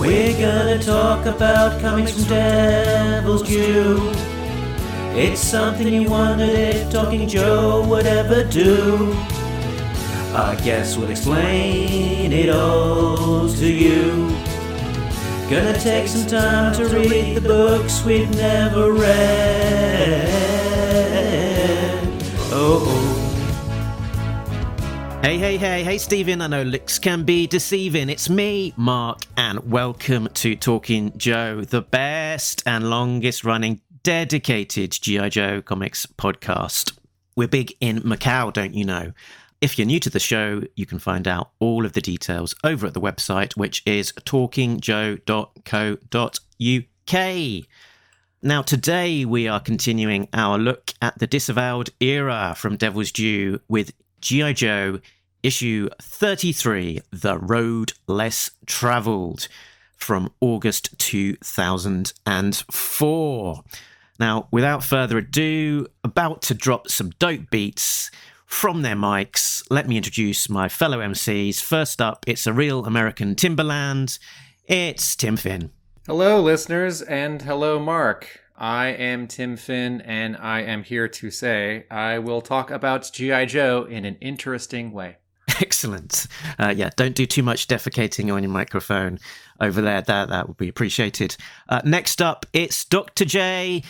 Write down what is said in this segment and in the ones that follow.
We're gonna talk about comics from Devil's Due. It's something you wondered if Talking Joe would ever do. I guess we'll explain it all to you. Gonna take some time to read the books we've never read. Oh, oh. Hey, hey, hey, hey, Stephen. I know licks can be deceiving. It's me, Mark, and welcome to Talking Joe, the best and longest running dedicated G.I. Joe comics podcast. We're big in Macau, don't you know? If you're new to the show, you can find out all of the details over at the website, which is talkingjoe.co.uk. Now, today we are continuing our look at the disavowed era from Devil's Due with G.I. Joe issue 33 The Road Less Traveled from August 2004. Now, without further ado, about to drop some dope beats from their mics, let me introduce my fellow MCs. First up, it's a real American Timberland. It's Tim Finn. Hello, listeners, and hello, Mark. I am Tim Finn, and I am here to say I will talk about G.I. Joe in an interesting way. Excellent. Uh, yeah, don't do too much defecating on your microphone over there. That that would be appreciated. Uh, next up, it's Dr. J.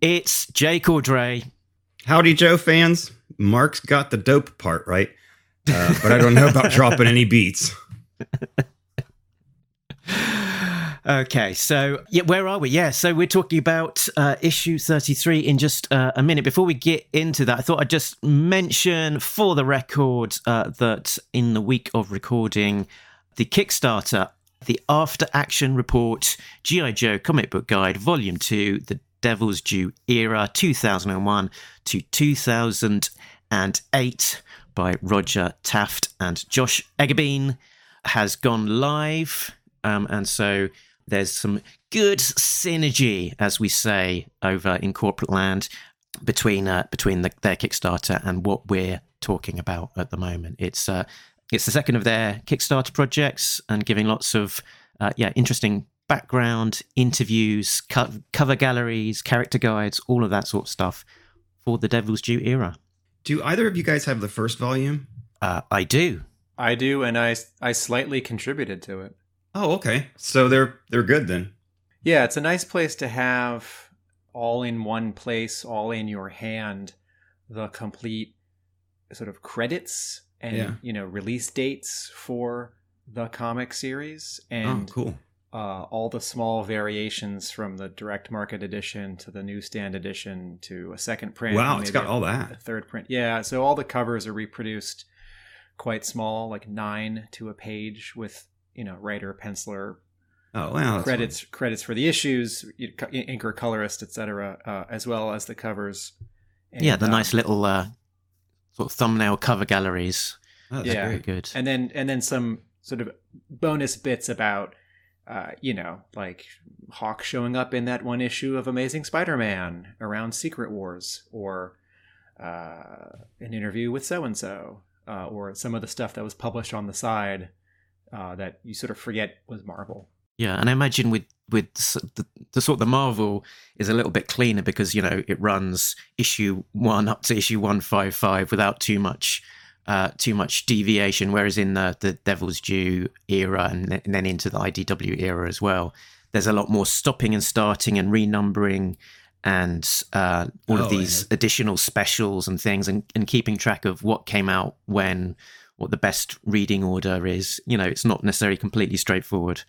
It's Jay Cordray. Howdy, Joe fans. Mark's got the dope part right, uh, but I don't know about dropping any beats. Okay, so yeah, where are we? Yeah, so we're talking about uh, issue 33 in just uh, a minute. Before we get into that, I thought I'd just mention for the record uh, that in the week of recording the Kickstarter, the After Action Report, G.I. Joe Comic Book Guide, Volume 2, The Devil's Due Era, 2001 to 2008, by Roger Taft and Josh Eggebeen, has gone live. Um, and so there's some good synergy, as we say over in corporate land, between uh, between the, their Kickstarter and what we're talking about at the moment. It's uh, it's the second of their Kickstarter projects, and giving lots of uh, yeah interesting background interviews, co- cover galleries, character guides, all of that sort of stuff for the Devil's Due era. Do either of you guys have the first volume? Uh, I do. I do, and I, I slightly contributed to it. Oh, okay. So they're they're good then. Yeah, it's a nice place to have all in one place, all in your hand, the complete sort of credits and Yeah. you know release dates for the comic series and oh, cool. uh, all the small variations from the direct market edition to the newsstand edition to a second print. Wow, it's got all that. A third print. Yeah, so all the covers are reproduced quite small, like nine to a page with, you know, writer, penciler, Oh, wow. that's credits credits for the issues, you- inker, colorist, etc., uh, as well as the covers. And, yeah, the um, nice little uh, sort of thumbnail cover galleries. Oh, that's Yeah. Very great. good. and then and then some sort of bonus bits about uh, you know like hawk showing up in that one issue of amazing spider-man around secret wars or uh, an interview with so and so or some of the stuff that was published on the side uh, that you sort of forget was marvel Yeah, and I imagine with with the, the sort of the Marvel is a little bit cleaner because you know it runs issue one up to issue one five five without too much uh, too much deviation. Whereas in the the Devil's Due era and, th- and then into the IDW era as well, there's a lot more stopping and starting and renumbering and uh, all Oh, of these yeah. additional specials and things and, and keeping track of what came out when what the best reading order is you know it's not necessarily completely straightforward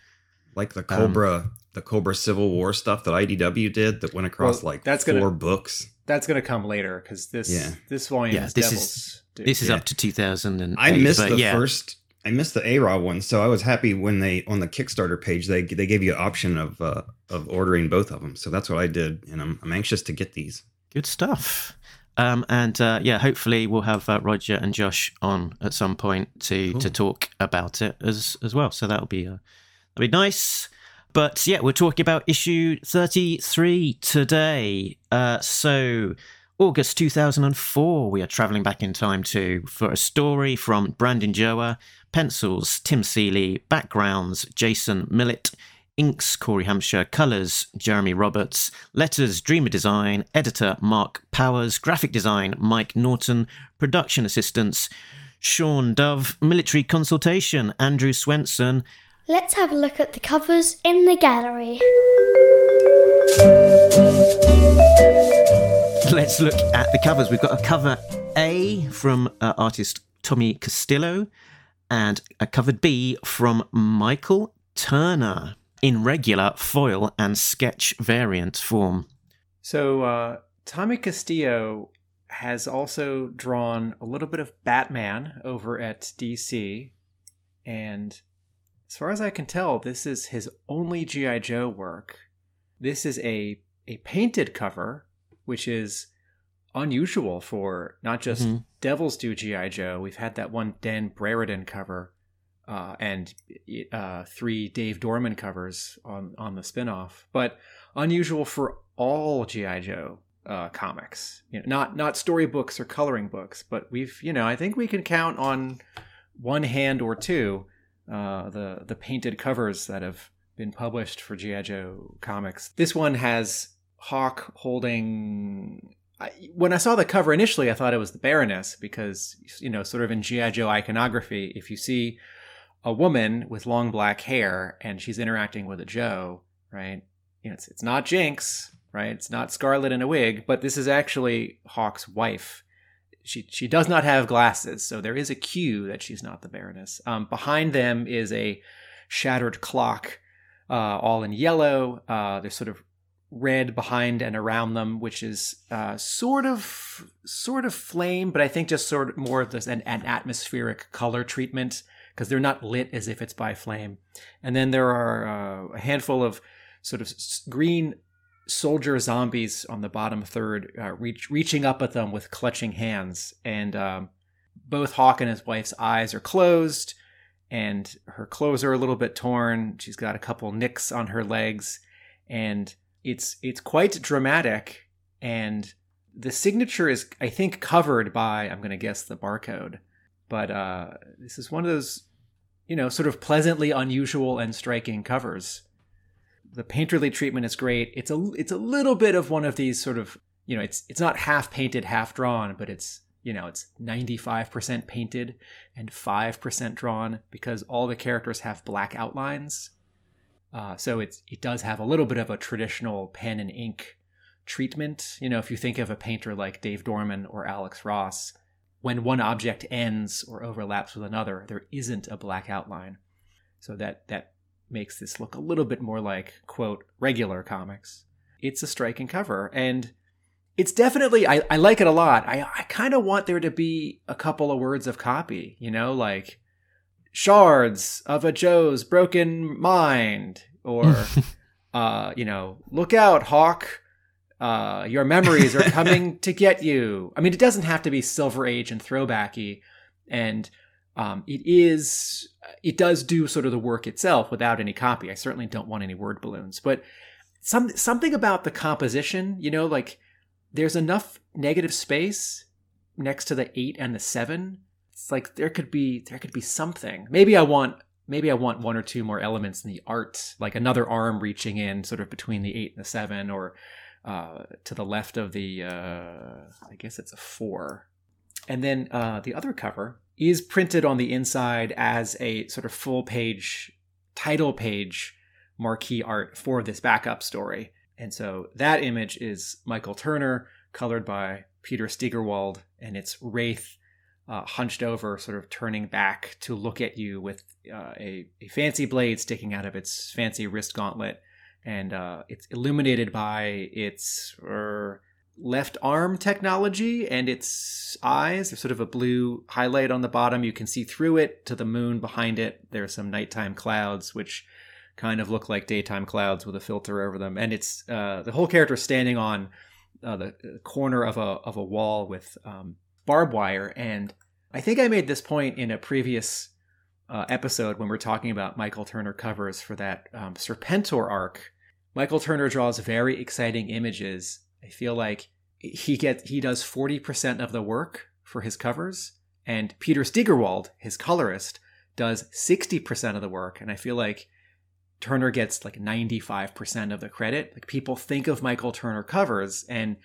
Like the Um, Cobra, the Cobra Civil War stuff that IDW did that went across Well, like that's four gonna- books. that's going to come later because this Yeah. this volume Yeah, is this is- Devil's Due. This is Yeah. up to two thousand and. I missed but the yeah, first. I missed the A Raw one, so I was happy when they on the Kickstarter page they they gave you an option of uh, of ordering both of them. So that's what I did, and I'm I'm anxious to get these. Good stuff. Um, and uh, yeah, hopefully we'll have uh, Roger and Josh on at some point to Cool. to talk about it as as well. So that'll be uh, that'll be nice. But yeah, we're talking about issue thirty three today. Uh, so August two thousand and four, we are traveling back in time to for a story from Brandon Jerwa, pencils Tim Seeley, backgrounds Jason Millett, Inks, Corey Hampshire. Colors, Jeremy Roberts. Letters, Dreamer Design. Editor, Mark Powers. Graphic Design, Mike Norton. Production Assistants, Sean Dove. Military Consultation, Andrew Swenson. Let's have a look at the covers in the gallery. Let's look at the covers. We've got a cover A from uh, artist Tommy Castillo and a cover B from Michael Turner in regular foil and sketch variant form. So uh, Tommy Castillo has also drawn a little bit of Batman over at DC, and as far as I can tell, this is his only GI Joe work. This is a a painted cover, which is unusual for not just Mhm. Devil's Due GI Joe. We've had that one Dan Brereton cover, uh, and uh, three Dave Dorman covers on on the spinoff, but unusual for all GI Joe uh, comics. You know, not not storybooks or coloring books, but we've you know I think we can count on one hand or two uh, the the painted covers that have been published for GI Joe comics. This one has Hawk holding. When I saw the cover initially, I thought it was the Baroness because you know, sort of in GI Joe iconography, if you see a woman with long black hair and she's interacting with a Joe, right? You know, it's it's not Jinx, right? It's not Scarlet in a wig, but this is actually Hawk's wife. She she does not have glasses, so there is a cue that she's not the Baroness. Um, behind them is a shattered clock, uh, all in yellow. Uh, there's sort of red behind and around them, which is uh, sort of sort of flame, but I think just sort of more of this an, an atmospheric color treatment because they're not lit as if it's by flame. And then there are uh, a handful of sort of green soldier zombies on the bottom third, uh, reach, reaching up at them with clutching hands. And um, both Hawk and his wife's eyes are closed, and her clothes are a little bit torn. She's got a couple nicks on her legs, and it's it's quite dramatic. And the signature is, I think, covered by I'm going to guess the barcode. But uh, this is one of those, you know, sort of pleasantly unusual and striking covers the painterly treatment is great. It's a it's a little bit of one of these sort of you know it's it's not half painted, half drawn, but it's you know it's ninety five percent painted and five percent drawn because all the characters have black outlines. Uh, so it's it does have a little bit of a traditional pen and ink treatment. You know, if you think of a painter like Dave Dorman or Alex Ross, when one object ends or overlaps with another, there isn't a black outline. So that that makes this look a little bit more like quote regular comics it's a striking cover and it's definitely i, I like it a lot i, I kind of want there to be a couple of words of copy you know like shards of a joe's broken mind or uh you know look out hawk uh your memories are coming to get you i mean it doesn't have to be silver age and throwbacky and um, it is it does do sort of the work itself without any copy. I certainly don't want any word balloons, but some something about the composition, you know, like there's enough negative space next to the eight and the seven. It's like there could be there could be something. Maybe I want maybe I want one or two more elements in the art, like another arm reaching in sort of between the eight and the seven, or uh, to the left of the uh, I guess it's a four. And then uh, the other cover is printed on the inside as a sort of full page title page marquee art for this backup story. And so that image is Michael Turner, colored by Peter Steigerwald, and it's Wraith uh, hunched over, sort of turning back to look at you with uh, a, a fancy blade sticking out of its fancy wrist gauntlet. And uh, it's illuminated by its er, left arm technology and its eyes. There's sort of a blue highlight on the bottom. You can see through it to the moon behind it. There's some nighttime clouds, which kind of look like daytime clouds with a filter over them. And it's uh, the whole character standing on uh, the corner of a of a wall with um, barbed wire. And I think I made this point in a previous uh, episode when we are talking about Michael Turner covers for that um, Serpentor arc. Michael Turner draws very exciting images I feel like he gets he does 40% of the work for his covers and Peter Steigerwald, his colorist, does 60% of the work and I feel like Turner gets like 95% of the credit. Like people think of Michael Turner covers and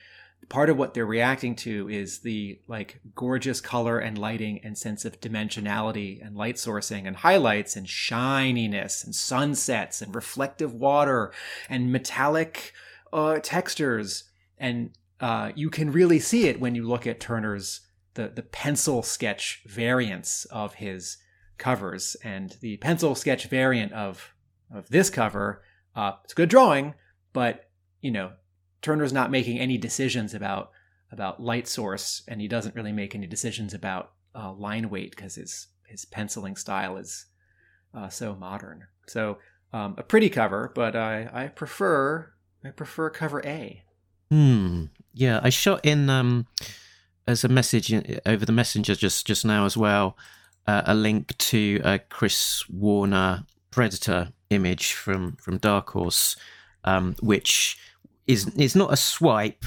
part of what they're reacting to is the like gorgeous color and lighting and sense of dimensionality and light sourcing and highlights and shininess and sunsets and reflective water and metallic uh, textures and uh, you can really see it when you look at Turner's the the pencil sketch variants of his covers and the pencil sketch variant of of this cover. Uh, it's a good drawing, but you know Turner's not making any decisions about about light source, and he doesn't really make any decisions about uh, line weight because his his penciling style is uh, so modern. So um, a pretty cover, but I I prefer I prefer cover A. Hmm. Yeah, I shot in um as a message in, over the messenger just just now as well uh, a link to a Chris Warner Predator image from from Dark Horse, um, which is is not a swipe,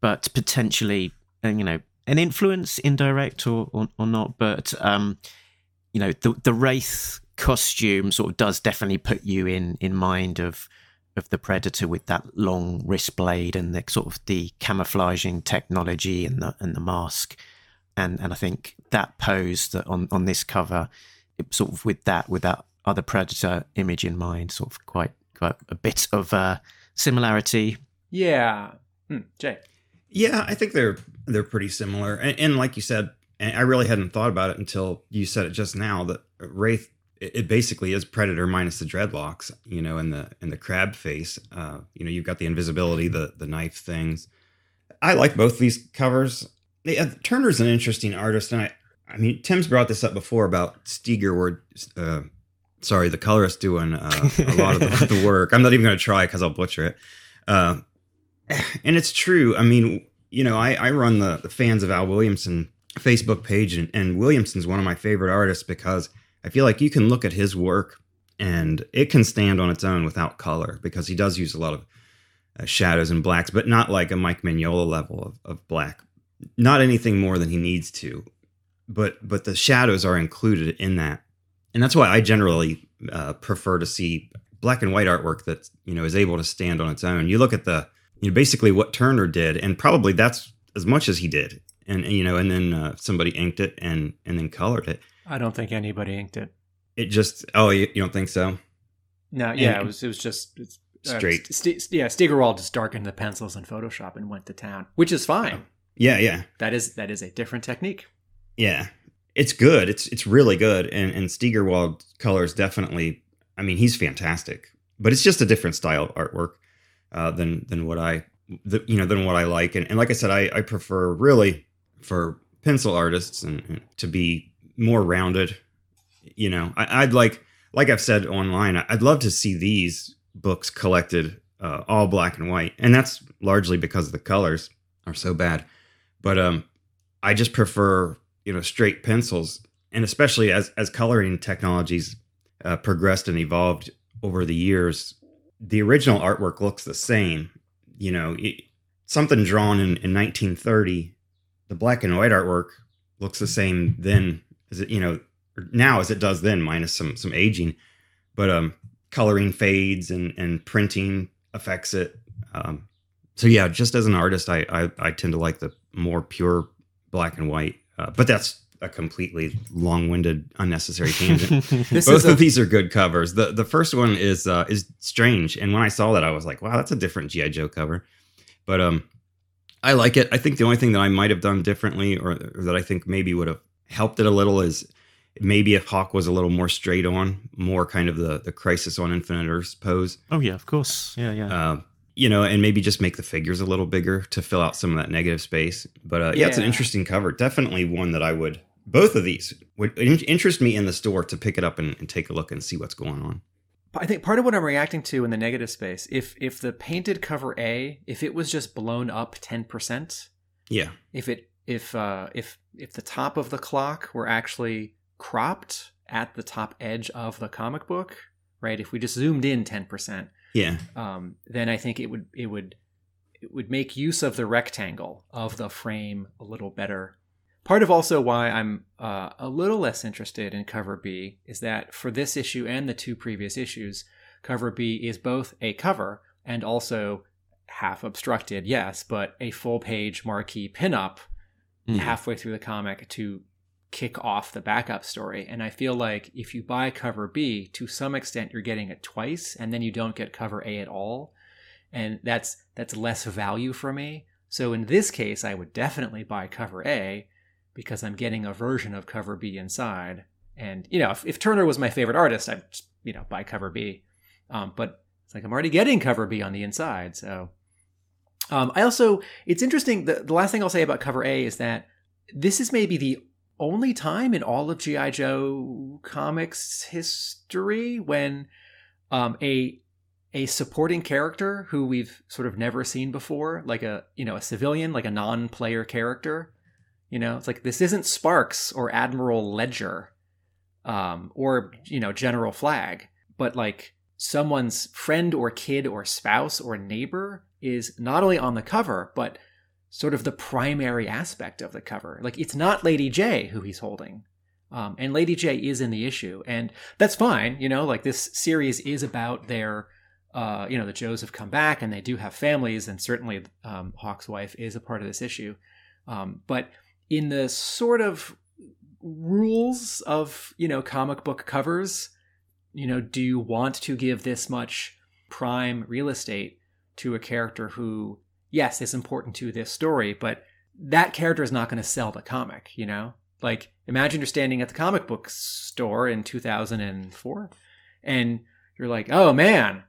but potentially uh, you know an influence, indirect or or, or not. But um, you know the the wraith costume sort of does definitely put you in in mind of of the predator with that long wrist blade and the sort of the camouflaging technology and the and the mask and and I think that pose that on on this cover sort of with that with that other predator image in mind sort of quite quite a bit of uh similarity Yeah, hmm, Jay. Yeah, I think they're they're pretty similar, and, and like you said, I really hadn't thought about it until you said it just now. That Wraith, it, basically is Predator minus the dreadlocks, you know, and the and the crab face. Uh, you know, you've got the invisibility, the the knife things. I like both these covers. They, uh, Turner's an interesting artist, and I, I mean, Tim's brought this up before about Steger. Uh, sorry, the colorist doing uh, a lot of the, the work. I'm not even going to try because I'll butcher it. Uh, and it's true. I mean, you know, I, I run the, the fans of Al Williamson Facebook page, and, and Williamson's one of my favorite artists because I feel like you can look at his work and it can stand on its own without color because he does use a lot of uh, shadows and blacks, but not like a Mike Mignola level of, of black. Not anything more than he needs to, but but the shadows are included in that, and that's why I generally uh, prefer to see black and white artwork that you know is able to stand on its own. You look at the you know basically what Turner did, and probably that's as much as he did, and, and you know, and then uh, somebody inked it and and then colored it. I don't think anybody inked it. It just oh you, you don't think so? No, yeah, And- it was it was just it's, uh, Straight. St- St- yeah, Steigerwald just darkened the pencils in Photoshop and went to town, which is fine. Yeah, yeah, That is that is a different technique. yeah. It's good. It's it's really good, and and Steigerwald colors definitely. I mean, he's fantastic, but it's just a different style of artwork uh, than than what I the, you know than what I like, and, and like I said, I I prefer really for pencil artists and, and to be more rounded. You know, I, I'd like like I've said online, I'd love to see these books collected uh, all black and white, and that's largely because the colors are so bad. But um, I just prefer you know straight pencils, and especially as as coloring technologies uh, progressed and evolved over the years, the original artwork looks the same. You know, it, something drawn in, in 1930, the black and white artwork looks the same then as it you know now as it does then, minus some some aging. But um, coloring fades and and printing affects it. Um, so yeah, just as an artist, I, I I tend to like the more pure black and white. Uh, but that's a completely long-winded, unnecessary tangent. This Both is a, of these are good covers. the The first one is uh, is strange, and when I saw that, I was like, "Wow, that's a different GI Joe cover." But um, I like it. I think the only thing that I might have done differently, or, or that I think maybe would have helped it a little, is maybe if Hawk was a little more straight on, more kind of the the Crisis on Infinite Earths pose. oh yeah of course yeah yeah Uh, you know, and maybe just make the figures a little bigger to fill out some of that negative space. But uh, yeah, it's an interesting cover. Definitely one that I would. Both of these would interest me in the store to pick it up and, and take a look and see what's going on. I think part of what I'm reacting to in the negative space, if if the painted cover A, if it was just blown up ten percent, Yeah, if it if uh if if the top of the clock were actually cropped at the top edge of the comic book, right? If we just zoomed in ten percent, yeah, um, then I think it would it would it would make use of the rectangle of the frame a little better. Part of also why I'm uh, a little less interested in cover B is that for this issue and the two previous issues, cover B is both a cover and also half obstructed, yes, but a full page marquee pinup Mm. halfway through the comic to kick off the backup story. And I feel like if you buy cover B, to some extent you're getting it twice and then you don't get cover A at all. And that's that's less value for me. So in this case, I would definitely buy cover A because I'm getting a version of cover B inside. And you know, if, if Turner was my favorite artist, I'd you know buy cover B. Um, but it's like I'm already getting cover B on the inside, so um, I also, it's interesting. The, the last thing I'll say about cover A is that this is maybe the only time in all of GI Joe comics history when um, a a supporting character who we've sort of never seen before, like a you know a civilian, like a non-player character, you know, it's like this isn't Sparks or Admiral Ledger, um, or you know General Flagg, but like someone's friend or kid or spouse or neighbor is not only on the cover, but sort of the primary aspect of the cover. Like it's not Lady J who he's holding. Um, and Lady J is in the issue. And that's fine. You know, like this series is about their, uh, you know, the Joes have come back and they do have families. And certainly um, Hawk's wife is a part of this issue. Um, but in the sort of rules of, you know, comic book covers, you know, do you want to give this much prime real estate to a character who, yes, is important to this story, but that character is not going to sell the comic, you know? Like, imagine you're standing at the comic book store in 2004 and you're like, oh man,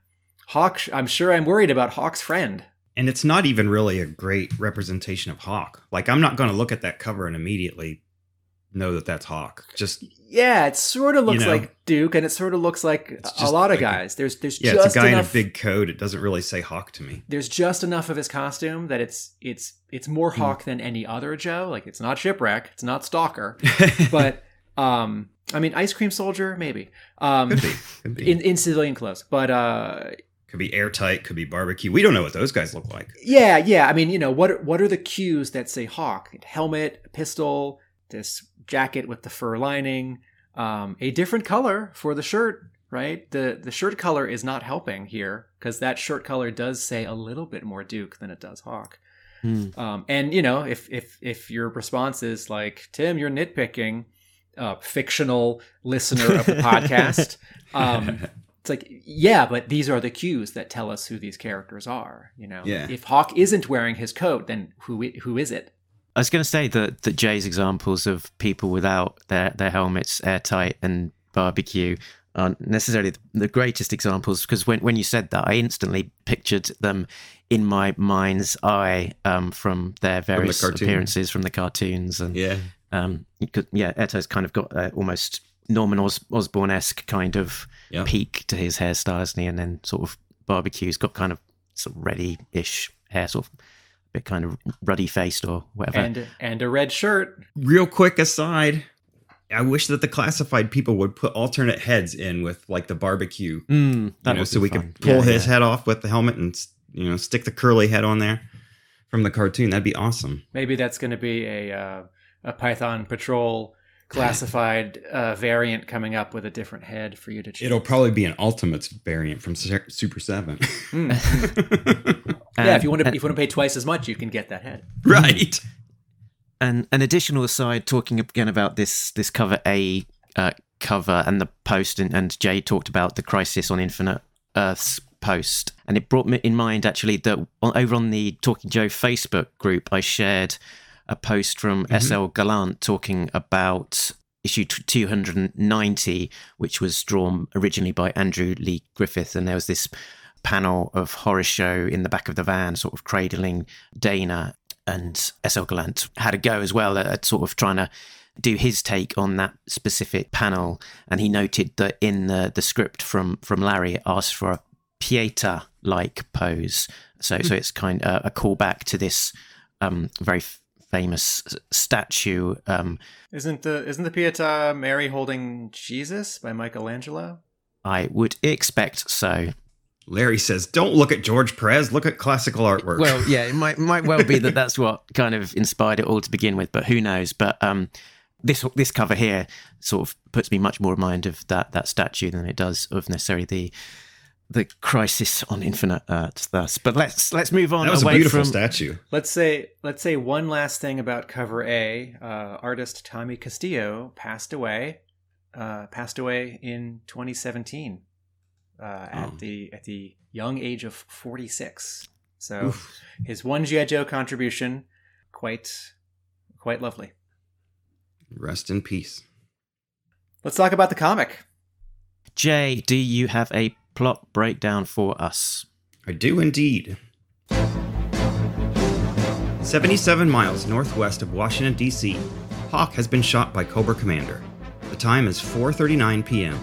Hawk, I'm sure I'm worried about Hawk's friend. And it's not even really a great representation of Hawk. Like, I'm not going to look at that cover and immediately know that that's Hawk. Just Yeah, it sort of looks You know? like Duke and it sort of looks like a lot of like a- guys. there's there's yeah, just it's a guy enough in a big coat. It doesn't really say Hawk to me. there's just enough of his costume that it's it's it's more Hmm. Hawk than any other Joe. Like it's not shipwreck, it's not stalker, but um, I mean, ice cream soldier maybe. Um, could be, could be, in in civilian clothes, but uh, could be airtight. Could be barbecue. We don't know what those guys look like. yeah, yeah. I mean, you know, what are- what are the cues that say Hawk? Helmet, pistol, this jacket with the fur lining, um, a different color for the shirt. Right, the the shirt color is not helping here because that shirt color does say a little bit more Duke than it does Hawk. Hmm. Um, and you know, if if if your response is like Tim, you're nitpicking, uh, fictional listener of the podcast, um, it's like yeah, but these are the cues that tell us who these characters are. You know, Yeah. if Hawk isn't wearing his coat, then who who is it? I was going to say that that Jay's examples of people without their their helmets, airtight, and barbecue aren't necessarily the greatest examples because when when you said that, I instantly pictured them in my mind's eye um, from their various cartoon. appearances from the cartoons and Yeah, um, you could, yeah, Eto's kind of got uh, almost Norman Os- Osborn esque kind of Yeah. peak to his hairstyle, hasn't he? And then sort of barbecue's got kind of sort of ready ish hair, sort of a bit kind of ruddy faced or whatever. And and a red shirt. real quick aside. I wish that the classified people would put alternate heads in with like the barbecue, Mm, you that know, so we fun. could pull Yeah, his yeah. head off with the helmet and you know stick the curly head on there from the cartoon. That'd be awesome. Maybe that's going to be a uh, a Python Patrol classified uh, variant coming up with a different head for you to choose. It'll probably be an Ultimates variant from Super Seven. Hmm. Yeah, if you want to if you want to pay twice as much, you can get that head. right. And an additional aside, talking again about this this cover A uh, cover and the post, and, and Jay talked about the Crisis on Infinite Earths post, and it brought me in mind actually that over on the Talking Joe Facebook group, I shared a post from SL Gallant talking about issue 290, which was drawn originally by Andrew Lee Griffith, and there was this panel of horror show in the back of the van, sort of cradling Dana and SL Gallant had a go as well at, sort of trying to do his take on that specific panel. And he noted that in the, the script from, from Larry, it asked for a Pieta like pose. So, so it's kind of a callback to this um, very f- famous statue. Um, Isn't the isn't the Pietà Mary holding Jesus by Michelangelo? I would expect so. Larry says, "Don't look at George Perez. Look at classical artwork." Well, yeah, it might might well be that that's what kind of inspired it all to begin with, but who knows? But um, this this cover here sort of puts me much more in mind of that that statue than it does of necessarily the the crisis on Infinite Earths. Thus, but let's let's move on That was a beautiful from. statue. Let's say let's say one last thing about cover A. Uh, artist Tommy Castillo passed away. Uh, passed away in 2017 uh, at Oh. the at the young age of 46. So his one GI Joe contribution, quite quite lovely. Rest in peace. Let's talk about the comic. Jay, do you have a plot breakdown for us? I do indeed. 77 miles northwest of Washington, D.C., Hawk has been shot by Cobra Commander. The time is 4.39 p.m.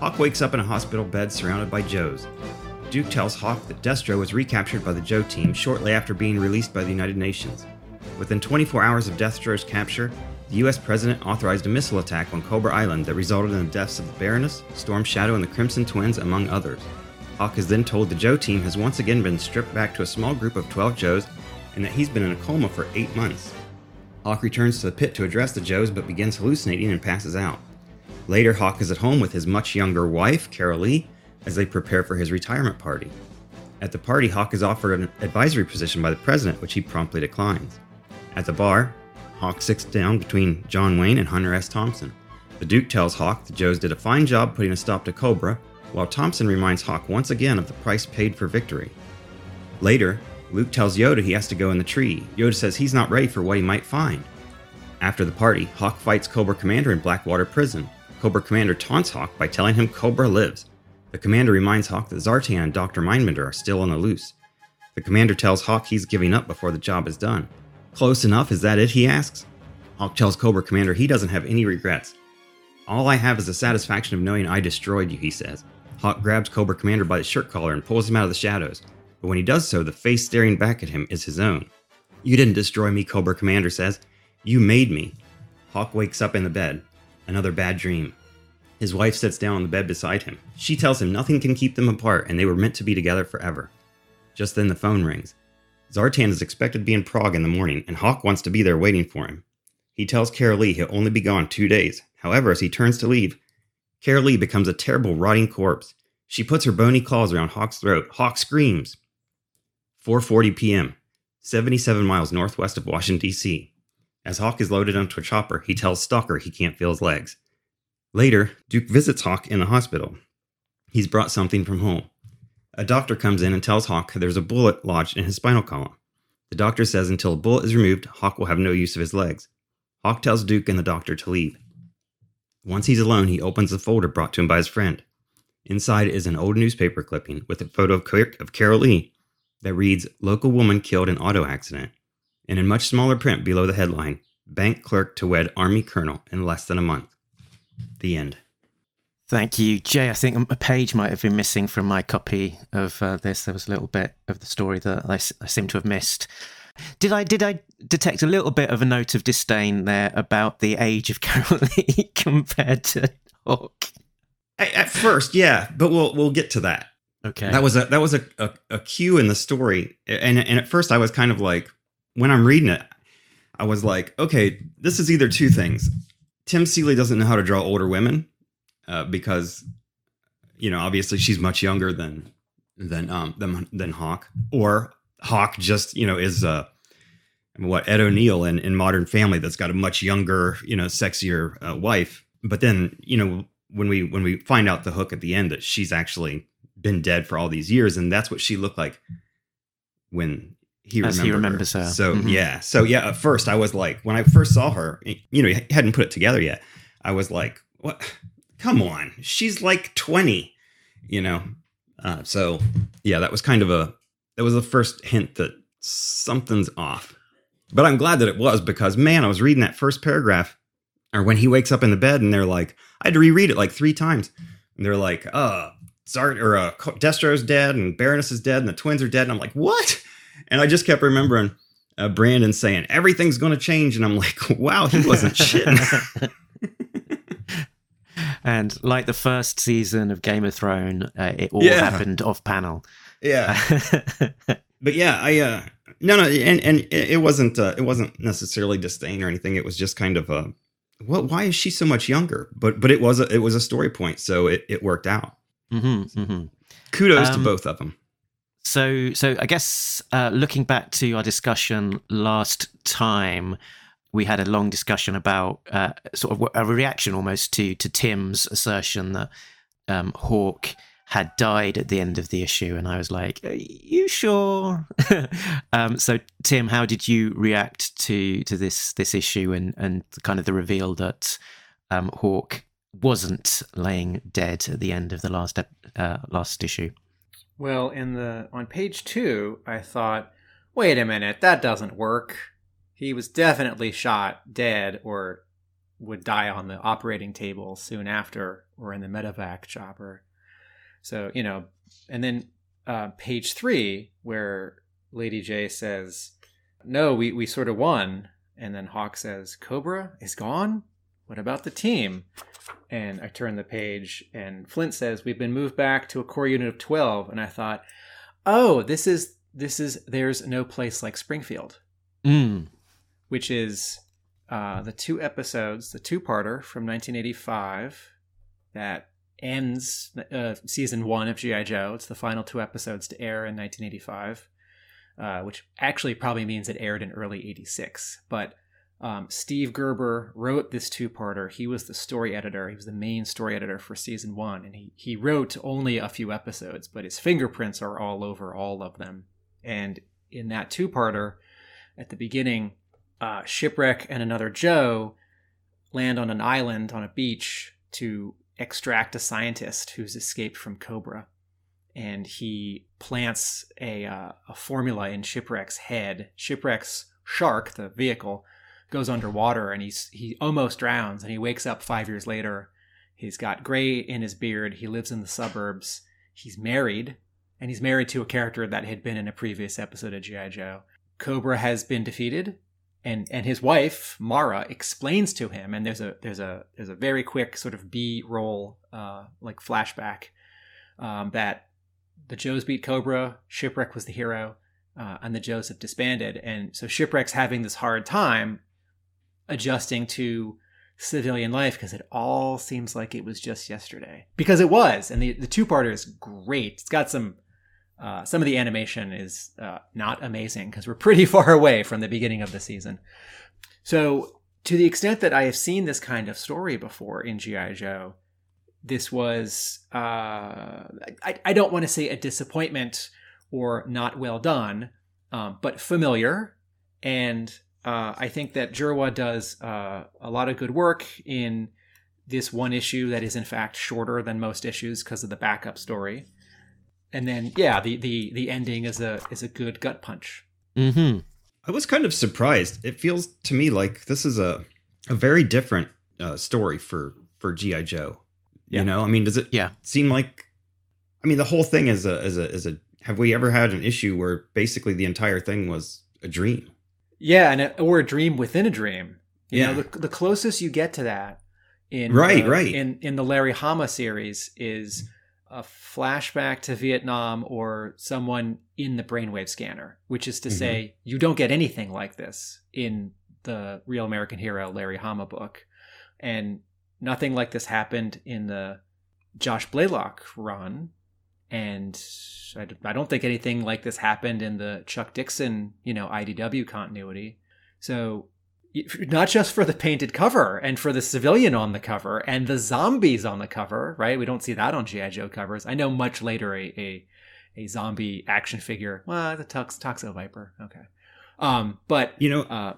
Hawk wakes up in a hospital bed surrounded by Joes. Duke tells Hawk that Destro was recaptured by the Joe team shortly after being released by the United Nations. Within 24 hours of Destro's capture, the U.S. President authorized a missile attack on Cobra Island that resulted in the deaths of the Baroness, Storm Shadow, and the Crimson Twins, among others. Hawk is then told the Joe team has once again been stripped back to a small group of 12 Joes and that he's been in a coma for eight months. Hawk returns to the pit to address the Joes but begins hallucinating and passes out. Later, Hawk is at home with his much younger wife, Carol Lee, as they prepare for his retirement party. At the party, Hawk is offered an advisory position by the president, which he promptly declines. At the bar, Hawk sits down between John Wayne and Hunter S. Thompson. The Duke tells Hawk the Joes did a fine job putting a stop to Cobra, while Thompson reminds Hawk once again of the price paid for victory. Later, Luke tells Yoda he has to go in the tree. Yoda says he's not ready for what he might find. After the party, Hawk fights Cobra Commander in Blackwater Prison. Cobra Commander taunts Hawk by telling him Cobra lives. The commander reminds Hawk that Zartan and Dr. Mindbender are still on the loose. The commander tells Hawk he's giving up before the job is done. Close enough, is that it? he asks. Hawk tells Cobra Commander he doesn't have any regrets. All I have is the satisfaction of knowing I destroyed you, he says. Hawk grabs Cobra Commander by the shirt collar and pulls him out of the shadows. But when he does so, the face staring back at him is his own. You didn't destroy me, Cobra Commander says. You made me. Hawk wakes up in the bed. Another bad dream. His wife sits down on the bed beside him. She tells him nothing can keep them apart and they were meant to be together forever. Just then the phone rings. Zartan is expected to be in Prague in the morning, and Hawk wants to be there waiting for him. He tells Carol Lee he'll only be gone two days. However, as he turns to leave, Carol Lee becomes a terrible rotting corpse. She puts her bony claws around Hawk's throat. Hawk screams. 4:40 p.m. 77 miles northwest of Washington D.C. As Hawk is loaded onto a chopper, he tells Stalker he can't feel his legs. Later, Duke visits Hawk in the hospital. He's brought something from home. A doctor comes in and tells Hawk there's a bullet lodged in his spinal column. The doctor says until a bullet is removed, Hawk will have no use of his legs. Hawk tells Duke and the doctor to leave. Once he's alone, he opens the folder brought to him by his friend. Inside is an old newspaper clipping with a photo of, Car- of Carol Lee that reads Local woman killed in auto accident. And in much smaller print below the headline, Bank clerk to wed Army colonel in less than a month. The end. Thank you, Jay. I think a page might have been missing from my copy of uh, this. There was a little bit of the story that I seem to have missed. Did I did I detect a little bit of a note of disdain there about the age of Carol Lee compared to Hawk? At at first, yeah, but we'll we'll get to that. Okay, That was a that was a, a, a cue in the story, and and at first I was kind of like, when I'm reading it, I was like, okay, this is either two things. Tim Seeley doesn't know how to draw older women, uh, because, you know, obviously she's much younger than than um than than Hawk, or Hawk just you know is uh what Ed O'Neill in in Modern Family that's got a much younger you know sexier uh, wife, but then you know when we when we find out the hook at the end that she's actually been dead for all these years, and that's what she looked like when he he remembers her. So Mhm. yeah, so yeah. At first, I was like, when I first saw her, you know, hadn't put it together yet. I was like, what? Come on, she's like twenty, you know. Uh, so yeah, that was kind of a that was the first hint that something's off. But I'm glad that it was because man, I was reading that first paragraph, or when he wakes up in the bed, and they're like, I had to reread it like three times. And they're like, uh, Zart or uh, Destro's dead, and Baroness is dead, and the twins are dead. And I'm like, what? And I just kept remembering uh, Brandon saying everything's going to change, and I'm like, wow, he wasn't shitting. and like the first season of Game of Thrones, uh, it all Yeah. happened off panel. yeah, but yeah, I uh, no, no, and and it wasn't uh, it wasn't necessarily disdain or anything. It was just kind of a what? Why is she so much younger? But but it was a it was a story point, so it it worked out. hmm hmm Kudos to Um, both of them. So, so I guess uh, looking back to our discussion last time, we had a long discussion about uh, sort of a reaction almost to to Tim's assertion that um, Hawk had died at the end of the issue, and I was like, "Are you sure?" um, so, Tim, how did you react to to this this issue and and kind of the reveal that um, Hawk wasn't laying dead at the end of the last uh, last issue? Well, in the on page two, I thought, wait a minute, that doesn't work. He was definitely shot dead or would die on the operating table soon after or in the medevac chopper. So, you know, and then uh, page three, where Lady J says, No, we, we sort of won. And then Hawk says, Cobra is gone? What about the team? And I turn the page, and Flint says, We've been moved back to a core unit of 12. And I thought, Oh, this is, this is, there's no place like Springfield Mm. Which is uh, the two episodes, the two parter from 1985 that ends uh, season one of G.I. Joe. It's the final two episodes to air in 1985, uh, which actually probably means it aired in early 86. But um, Steve Gerber wrote this two parter. He was the story editor, he was the main story editor for season one, and he, he wrote only a few episodes, but his fingerprints are all over all of them. And in that two parter, at the beginning, uh, Shipwreck and another Joe land on an island on a beach to extract a scientist who's escaped from Cobra. And he plants a, uh, a formula in Shipwreck's head. Shipwreck's shark, the vehicle, goes underwater and he's he almost drowns and he wakes up five years later. He's got gray in his beard. He lives in the suburbs. He's married, and he's married to a character that had been in a previous episode of G.I. Joe. Cobra has been defeated, and and his wife Mara explains to him, and there's a there's a there's a very quick sort of B roll uh, like flashback um, that the Joes beat Cobra, Shipwreck was the hero, uh, and the Joes have disbanded, and so Shipwreck's having this hard time adjusting to civilian life because it all seems like it was just yesterday. Because it was and the, the two-parter is great. It's got some uh, some of the animation is uh, not amazing because we're pretty far away from the beginning of the season. So to the extent that i have seen this kind of story before in gi joe this was uh, I, I don't want to say a disappointment or not well done um, but familiar. And uh, I think that Jerwa does uh, a lot of good work in this one issue that is in fact shorter than most issues because of the backup story. And then yeah, the the the ending is a is a good gut punch. Hmm. I was kind of surprised. It feels to me like this is a a very different uh, story for for GI Joe. Yeah. You know, I mean, does it Yeah. seem like? I mean, the whole thing is a is a is a. Have we ever had an issue where basically the entire thing was a dream? Yeah, and a, or a dream within a dream. You Yeah. know, the, the closest you get to that in Right, uh, right. in in the Larry Hama series is a flashback to Vietnam or someone in the brainwave scanner, which is to Mm-hmm. say you don't get anything like this in the Real American Hero Larry Hama book, and nothing like this happened in the Josh Blaylock run, and I don't think anything like this happened in the Chuck Dixon, you know, IDW continuity. So not just for the painted cover and for the civilian on the cover and the zombies on the cover, right? We don't see that on GI Joe covers. I know much later a a, a zombie action figure. Well, the Tux Toxo Viper. Okay, um, but You know, uh,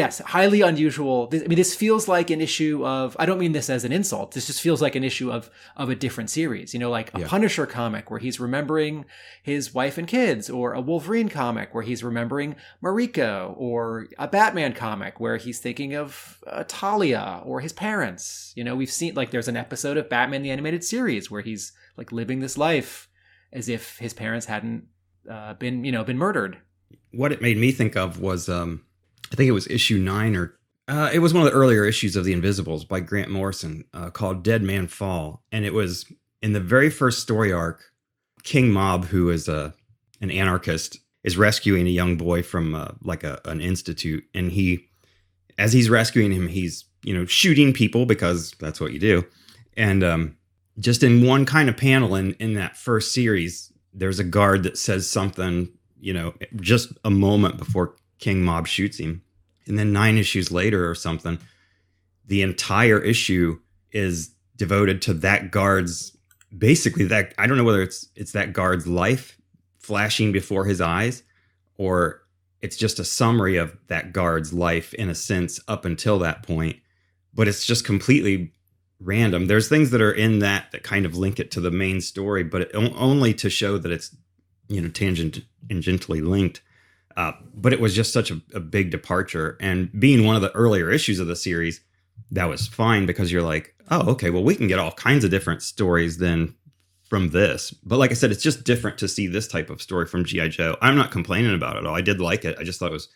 yes, highly unusual. I mean, this feels like an issue of. I don't mean this as an insult. This just feels like an issue of of a different series. You know, like a Yeah. Punisher comic where he's remembering his wife and kids, or a Wolverine comic where he's remembering Mariko, or a Batman comic where he's thinking of uh, Talia or his parents. You know, we've seen like there's an episode of Batman the animated series where he's like living this life as if his parents hadn't uh, been, you know, been murdered. what it made me think of was um i think it was issue nine or uh, it was one of the earlier issues of the invisibles by grant morrison uh, called dead man fall. And it was in the very first story arc king mob who is a an anarchist is rescuing a young boy from uh, like a, an institute. And he as he's rescuing him he's you know shooting people because that's what you do. And um just in one kind of panel in in that first series, there's a guard that says something, you know, just a moment before King Mob shoots him. And then nine issues later or something, the entire issue is devoted to that guard's basically that I don't know whether it's it's that guard's life flashing before his eyes or it's just a summary of that guard's life in a sense up until that point but it's just completely random. There's things that are in that that kind of link it to the main story but it, only to show that it's you know tangent tangentially linked uh, but it was just such a, a big departure and being one of the earlier issues of the series that was fine because you're like oh okay well we can get all kinds of different stories than from this. But like I said, it's just different to see this type of story from GI Joe. I'm not complaining about it all. I did like it. I just thought it was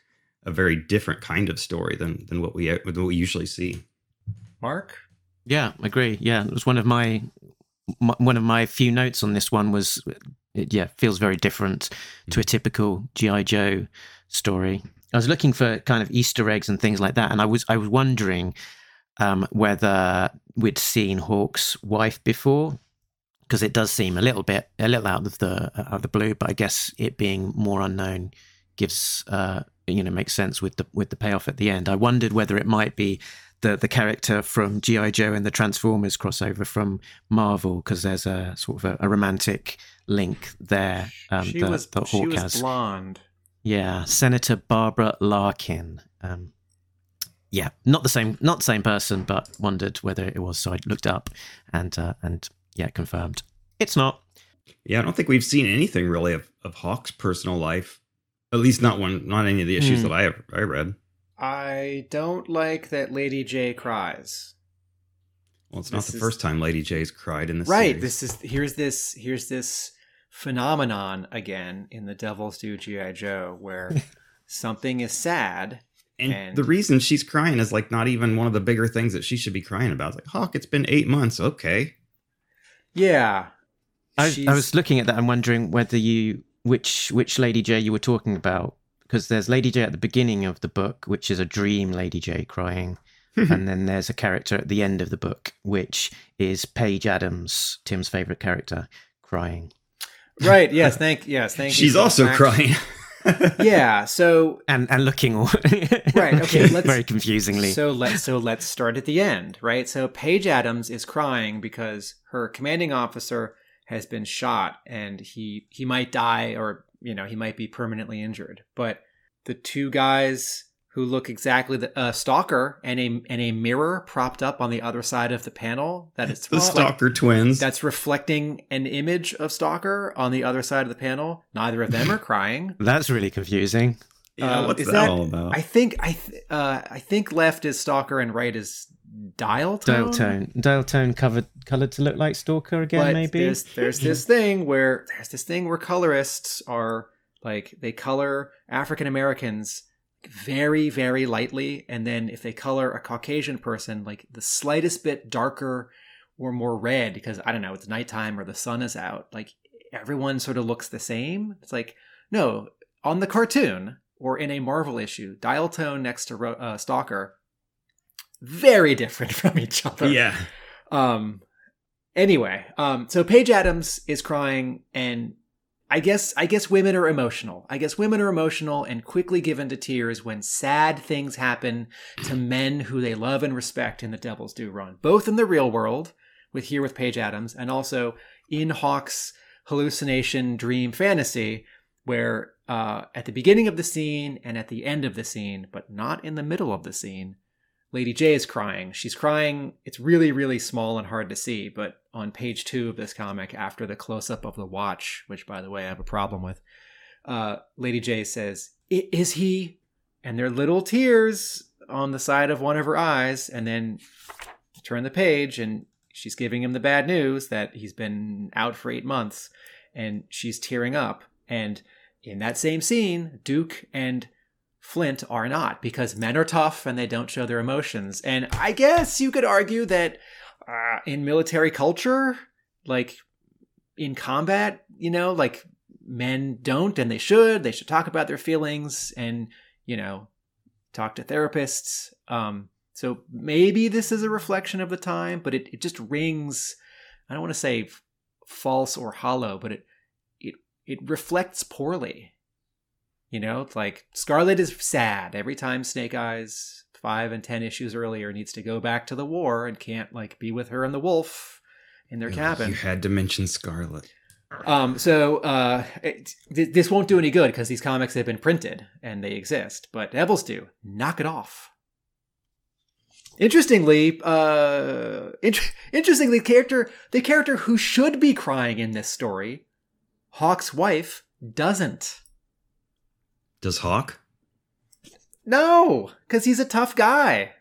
a very different kind of story than than what we than what we usually see. Mark, yeah, I agree. Yeah, it was one of my, my one of my few notes on this one was it, yeah feels very different to a typical GI Joe story. I was looking for kind of Easter eggs and things like that, and I was I was wondering um, whether we'd seen Hawk's wife before because it does seem a little bit a little out of the out of the blue. But I guess it being more unknown gives uh, you know makes sense with the with the payoff at the end. I wondered whether it might be the the character from GI Joe and the Transformers crossover from Marvel because there's a sort of a, a romantic link there. Um, she that, was that Hawk she was has. blonde. Yeah, Senator Barbara Larkin. Um, yeah, not the same, not the same person, but wondered whether it was. So I looked up, and uh, and yeah, confirmed. It's not. Yeah, I don't think we've seen anything really of, of Hawk's personal life. At least not one, not any of the issues mm. that I have, I read. I don't like that Lady Jaye cries. Well, it's this not the is, first time Lady Jaye's cried in this. Right. Series. This is here's this here's this phenomenon again in the Devil's Due GI Joe where something is sad. And, and, the reason she's crying is like not even one of the bigger things that she should be crying about. It's like Hawk, it's been eight months. Okay, yeah. I, I, was looking at that and wondering whether you which which Lady Jaye you were talking about because there's Lady Jaye at the beginning of the book, which is a dream Lady Jaye crying, and then there's a character at the end of the book, which is Paige Adams, Tim's favorite character, crying. Right. Yes. Thank. Yes. Thank. She's also crying. yeah. So and and looking all right. Okay. very confusingly. So let's so let's start at the end. Right. So Paige Adams is crying because her commanding officer has been shot and he he might die or you know he might be permanently injured. But the two guys who look exactly the uh, stalker and a and a mirror propped up on the other side of the panel that is the stalker like, twins. that's reflecting an image of stalker on the other side of the panel. Neither of them are crying. That's really confusing. Yeah, uh, what's that, that, all about? I think i th- uh, i think left is stalker and right is dial tone. Dial tone. Dial tone covered colored to look like stalker again but maybe? there's, there's this thing where there's this thing where colorists are like they color african americans very, very lightly. And then if they color a Caucasian person, like the slightest bit darker or more red, because I don't know, it's nighttime or the sun is out, like everyone sort of looks the same. It's like, no, on the cartoon or in a Marvel issue, dial tone next to uh, Stalker, very different from each other. Yeah. Um, anyway, um, so Paige Adams is crying and I guess I guess women are emotional. I guess women are emotional and quickly given to tears when sad things happen to men who they love and respect in the Devil's Due run, both in the real world, with here with Paige Adams, and also in Hawk's hallucination dream fantasy, where uh, at the beginning of the scene and at the end of the scene, but not in the middle of the scene, Lady Jaye is crying. She's crying. It's really, really small and hard to see, but on page two of this comic, after the close up of the watch, which by the way I have a problem with, uh, Lady Jaye says, Is he? And there are little tears on the side of one of her eyes, and then turn the page, and she's giving him the bad news that he's been out for eight months, and she's tearing up. And in that same scene, Duke and Flint are not because men are tough and they don't show their emotions. And I guess you could argue that uh, in military culture, like in combat, you know, like men don't and they should. They should talk about their feelings and, you know, talk to therapists. Um, so maybe this is a reflection of the time, but it, it just rings I don't want to say false or hollow, but it it it reflects poorly. You know, it's like Scarlett is sad every time Snake Eyes five and ten issues earlier needs to go back to the war and can't like be with her and the wolf in their cabin. You had to mention Scarlett. Um, so uh, it, th- this won't do any good because these comics have been printed and they exist. But Devil's Due. Knock it off. Interestingly, uh, int- interestingly, character the character who should be crying in this story, Hawk's wife, doesn't. Does Hawk? No, because he's a tough guy.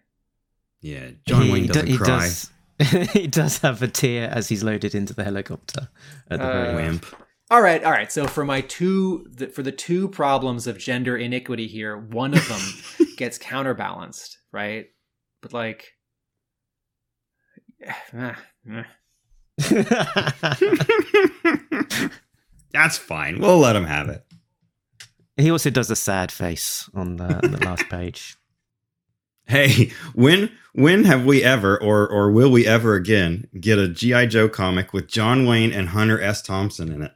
Yeah, John He Wayne doesn't he cry. Does, he does have a tear as he's loaded into the helicopter at the very Uh, end. Wimp. All right, all right. So for my two, the, for the two problems of gender iniquity here, one of them gets counterbalanced, right? But like. That's fine. We'll let him have it. He also does a sad face on the, on the last page. Hey, when when have we ever or or will we ever again get a GI Joe comic with John Wayne and Hunter S. Thompson in it?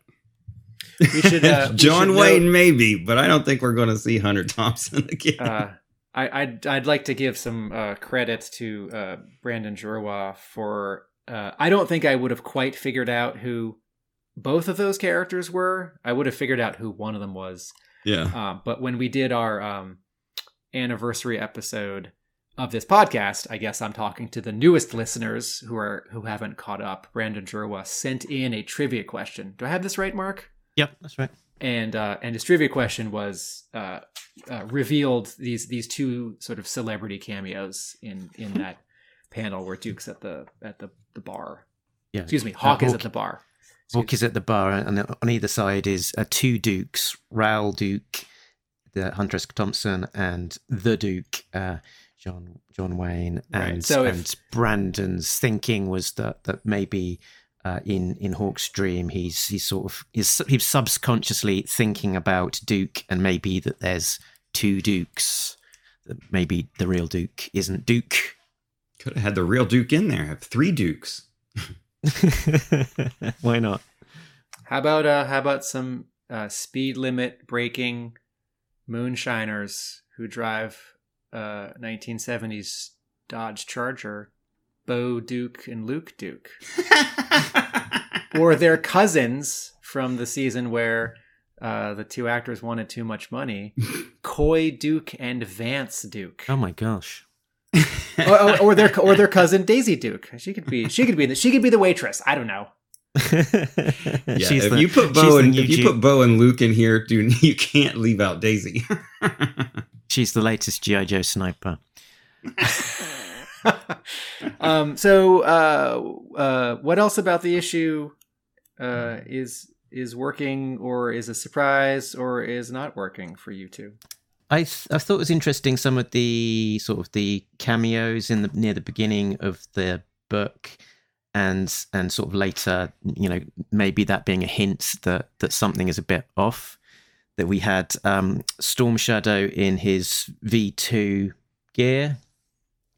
We should, uh, we John should Wayne note- maybe, but I don't think we're going to see Hunter Thompson again. uh, I, I'd I'd like to give some uh, credit to uh, Brandon Jerwa for. Uh, I don't think I would have quite figured out who both of those characters were. I would have figured out who one of them was. Yeah. Um, but when we did our um, anniversary episode of this podcast, I guess I'm talking to the newest listeners who are who haven't caught up. Brandon Jerwa sent in a trivia question. Do I have this right, Mark? Yep, that's right. And uh, and his trivia question was uh, uh, revealed these these two sort of celebrity cameos in in that panel where Duke's at the at the, the bar. Yeah. Excuse me, Hawk is at the bar. Hawk is at the bar, and on either side is uh, two Dukes: Raoul Duke, the Hunter S. Thompson, and the Duke, uh, John John Wayne. Right, And, so if- and Brandon's thinking was that that maybe uh, in in Hawk's dream, he's he's sort of he's, he's subconsciously thinking about Duke, and maybe that there's two Dukes. That maybe the real Duke isn't Duke. Could have had the real Duke in there. Have three Dukes. Why not? How about uh how about some uh speed limit breaking moonshiners who drive uh 1970s Dodge Charger, Bo Duke and Luke Duke. or their cousins from the season where uh, the two actors wanted too much money, Coy Duke and Vance Duke, Oh my gosh. Or, or, or their or their cousin Daisy Duke. She could be she could be the, she could be the waitress. I don't know. Yeah, She's if the- you put Bo and if you Ju- put Bo and Luke in here, dude, you can't leave out Daisy. She's the latest GI Joe sniper. um, so, uh, uh, what else about the issue uh, is is working, or is a surprise, or is not working for you two? I th- I thought it was interesting some of the sort of the cameos in the near the beginning of the book, and and sort of later, you know, maybe that being a hint that that something is a bit off. That we had um, Storm Shadow in his V two gear,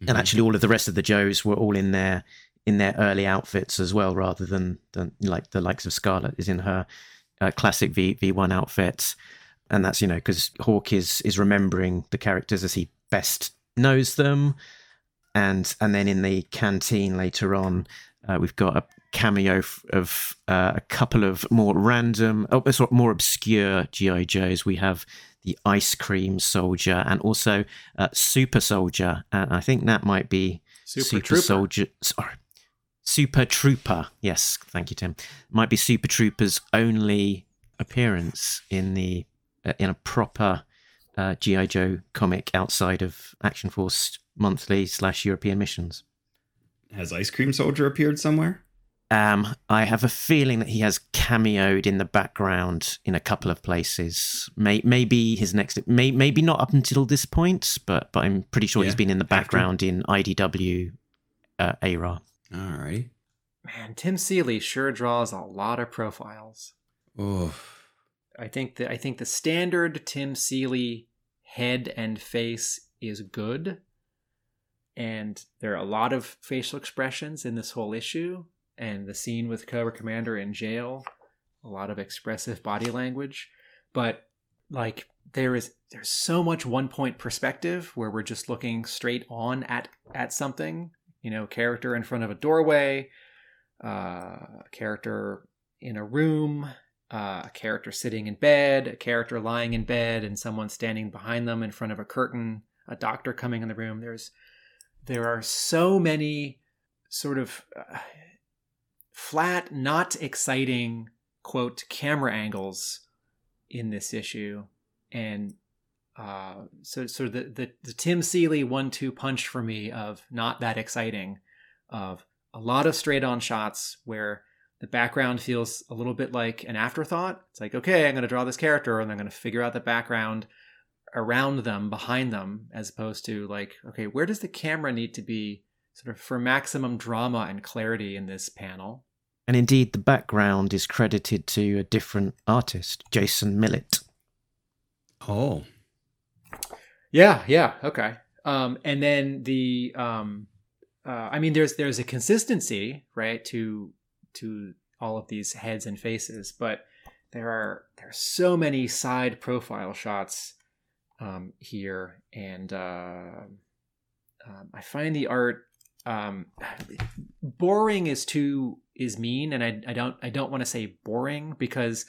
and actually all of the rest of the Joes were all in their in their early outfits as well, rather than than like the likes of Scarlett is in her uh, classic V V one outfits, and that's you know because Hawk is is remembering the characters as he best knows them, and and then in the canteen later on, uh, we've got a cameo f- of uh, a couple of more random, oh, sort of more obscure GI Joes. We have the Ice Cream Soldier and also uh, Super Soldier, and I think that might be Super Trooper. Soldier. Sorry. Super Trooper. Yes, thank you, Tim. Might be Super Trooper's only appearance in the uh, in a proper uh, GI Joe comic outside of Action Force Monthly slash European missions. Has Ice Cream Soldier appeared somewhere? Um, I have a feeling that he has cameoed in the background in a couple of places. May, maybe his next, may, maybe not up until this point, but but I'm pretty sure he's been in the after. background in IDW uh, ARA. Alrighty. Man, Tim Seeley sure draws a lot of profiles. Oh, I think that I think the standard Tim Seeley head and face is good, and there are a lot of facial expressions in this whole issue. and the scene with Cobra Commander in jail, a lot of expressive body language, but like there is there's so much one point perspective where we're just looking straight on at at something, you know, character in front of a doorway, uh, character in a room, uh, a character sitting in bed, a character lying in bed, and someone standing behind them in front of a curtain, a doctor coming in the room. There's there are so many sort of uh, flat, not exciting quote camera angles in this issue, and uh, so so the, the the Tim Seeley one two punch for me of not that exciting, of a lot of straight on shots where the background feels a little bit like an afterthought. It's like okay, I'm going to draw this character, and I'm going to figure out the background around them, behind them, as opposed to like okay, where does the camera need to be sort of for maximum drama and clarity in this panel? And indeed, the background is credited to a different artist, Jason Millett. Oh, Yeah, yeah, okay. Um, and then the, um, uh, I mean, there's there's a consistency, right, to to all of these heads and faces, but there are there are so many side profile shots um, here, and uh, um, I find the art um, boring is too is mean, and I, I don't I don't want to say boring because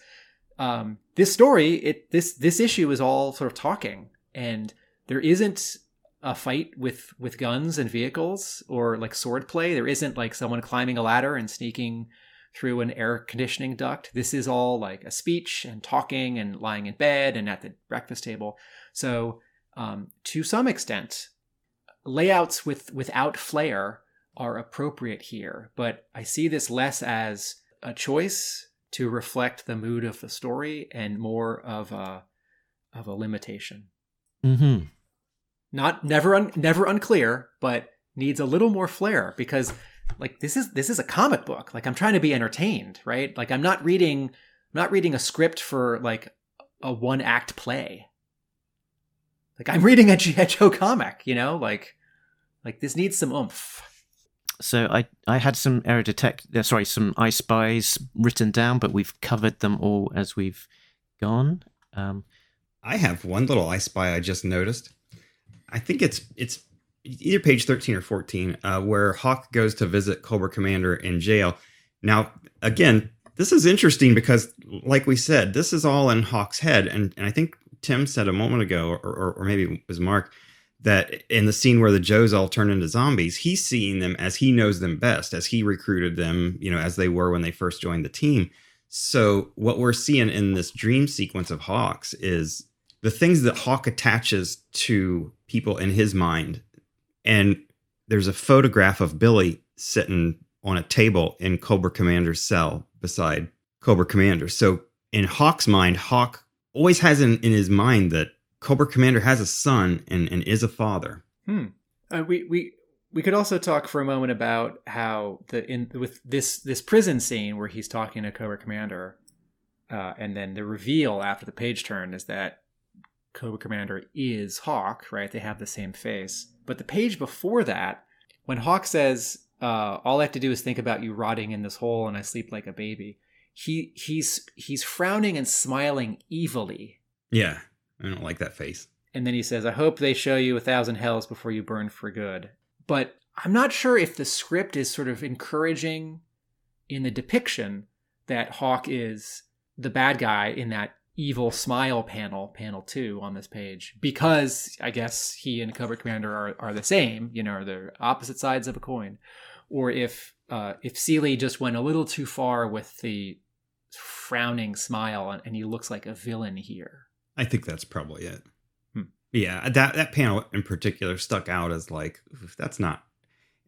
um, this story it this this issue is all sort of talking and there isn't a fight with with guns and vehicles or like sword play. There isn't like someone climbing a ladder and sneaking through an air conditioning duct. This is all like a speech and talking and lying in bed and at the breakfast table. So um, to some extent layouts with without flair are appropriate here but i see this less as a choice to reflect the mood of the story and more of a of a limitation. Mm-hmm. Not never un, never unclear but needs a little more flair because like this is this is a comic book like i'm trying to be entertained right like i'm not reading i'm not reading a script for like a one act play like i'm reading a G.I. Joe comic you know like like this needs some oomph So I, I had some error detect, uh, sorry, some I spies written down, but we've covered them all as we've gone. Um, I have one little I spy I just noticed. I think it's it's either page thirteen or fourteen, uh, where Hawk goes to visit Cobra Commander in jail. Now, again, this is interesting because, like we said, this is all in Hawk's head, and, and I think Tim said a moment ago, or, or, or maybe it was Mark, that in the scene where the Joes all turn into zombies, he's seeing them as he knows them best, as he recruited them, you know, as they were when they first joined the team. So what we're seeing in this dream sequence of Hawks is the things that Hawk attaches to people in his mind. And there's a photograph of Billy sitting on a table in Cobra Commander's cell beside Cobra Commander. So in Hawk's mind, Hawk always has in, in his mind that Cobra Commander has a son and, and is a father. Hmm. Uh, we we we could also talk for a moment about how the in with this this prison scene where he's talking to Cobra Commander, uh, and then the reveal after the page turn is that Cobra Commander is Hawk. Right? They have the same face. But the page before that, when Hawk says, uh, "All I have to do is think about you rotting in this hole, and I sleep like a baby," he he's he's frowning and smiling evilly Yeah, I don't like that face. and then he says, I hope they show you a thousand hells before you burn for good. But I'm not sure if the script is sort of encouraging in the depiction that Hawk is the bad guy in that evil smile panel, panel two on this page, because I guess he and Cobra Commander are, are the same, you know, they're opposite sides of a coin. Or if uh, if Seeley just went a little too far with the frowning smile and, and he looks like a villain here. I think that's probably it. Hmm. Yeah, that that panel in particular stuck out as like that's not.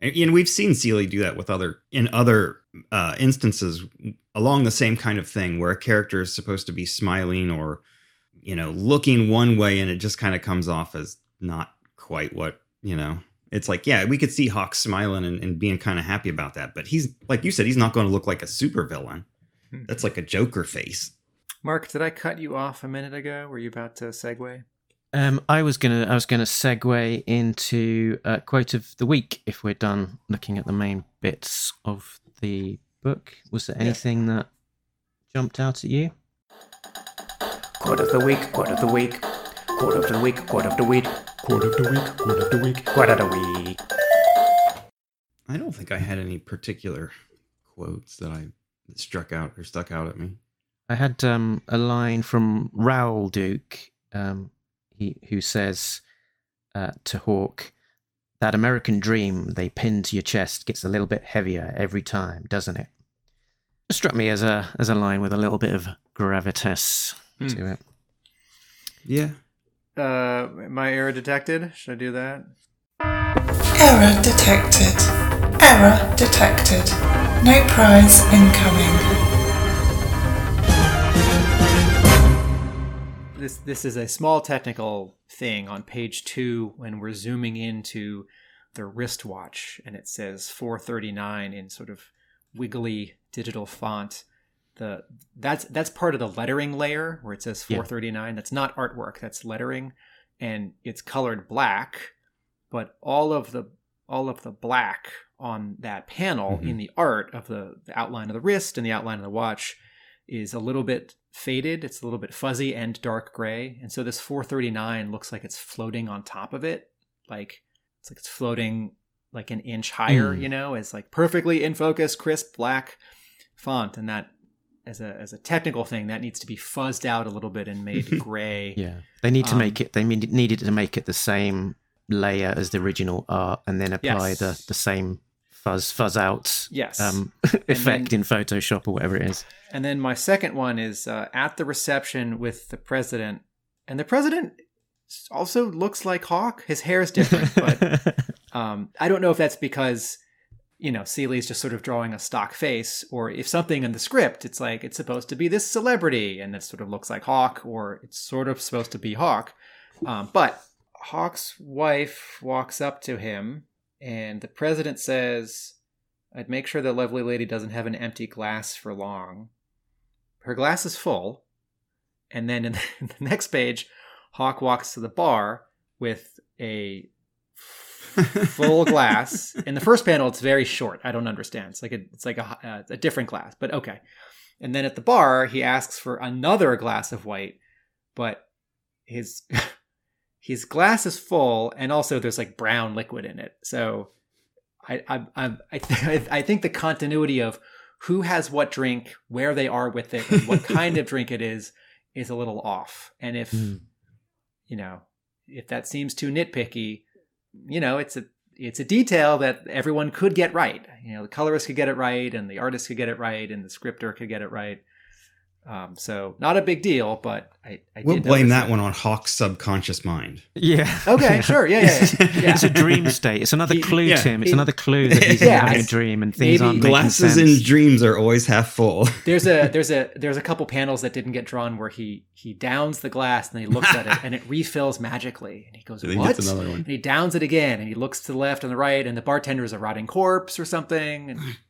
And, and we've seen Seeley do that with other in other uh, instances along the same kind of thing, where a character is supposed to be smiling or you know looking one way, and it just kind of comes off as not quite what you know. It's like, yeah, we could see Hawk smiling and, and being kind of happy about that, but he's like you said, he's not going to look like a supervillain. Hmm. That's like a Joker face. Mark, did I cut you off a minute ago? Were you about to segue? Um, I was gonna I was gonna segue into a quote of the week if we're done looking at the main bits of the book? Was there anything that jumped out at you? Quote of the week, quote of the week, quote of the week, quote of the week, quote of the week, quote of the week, quote of the week. I don't think I had any particular quotes that I that struck out or stuck out at me. I had um, a line from Raoul Duke, um, he, who says uh, to Hawk, "That American dream they pin to your chest gets a little bit heavier every time, doesn't it?" It struck me as a as a line with a little bit of gravitas Hmm. to it. Yeah. Uh, my error detected. Should I do that? Error detected. Error detected. No prize incoming. This this is a small technical thing on page two when we're zooming into the wristwatch, and it says 439 in sort of wiggly digital font. The that's that's part of the lettering layer where it says Yeah. 439. That's not artwork. That's lettering, and it's colored black. But all of the all of the black on that panel Mhm. in the art of the, the outline of the wrist and the outline of the watch is a little bit faded. It's a little bit fuzzy and dark gray. And so this 439 looks like it's floating on top of it. Like it's like it's floating like an inch higher, Mm. you know, it's like perfectly in focus, crisp black font. And that as a as a technical thing, that needs to be fuzzed out a little bit and made gray. Yeah, they need to Um, make it. They needed to make it the same layer as the original art, and then apply Yes. the the same fuzz fuzz out Yes. um, effect in Photoshop or whatever it is. And then my second one is uh, at the reception with the president. And the president also looks like Hawk. His hair is different, but um, I don't know if that's because, you know, Seeley's just sort of drawing a stock face, or if something in the script, it's like it's supposed to be this celebrity and it sort of looks like Hawk, or it's sort of supposed to be Hawk. Um, but Hawk's wife walks up to him, and the president says, I'd make sure the lovely lady doesn't have an empty glass for long. Her glass is full. And then in the, in the next page, Hawk walks to the bar with a full glass. In the first panel, it's very short. I don't understand. It's like a it's like a, uh, a different glass, but okay. And then at the bar, he asks for another glass of white, but his his glass is full, and also there's like brown liquid in it. So I I I I, think the continuity of who has what drink, where they are with it, and what kind of drink it is, is a little off. And if Hmm. you know if that seems too nitpicky, you know it's a it's a detail that everyone could get right. You know, the colorist could get it right, and the artist could get it right, and the scripter could get it right. Um, so not a big deal, but I, I We'll did blame notice that one on Hawk's subconscious mind. Yeah. Okay, sure, yeah, yeah, yeah. yeah. It's a dream state. It's another He- clue, yeah, Tim. It's he- another clue that he's Yeah, having a dream and things maybe aren't making Glasses sense. in dreams are always half full. there's a there's a there's a couple panels that didn't get drawn where he he downs the glass and he looks at it and it refills magically and he goes I think what that's another one. and he downs it again and he looks to the left and the right and the bartender is a rotting corpse or something and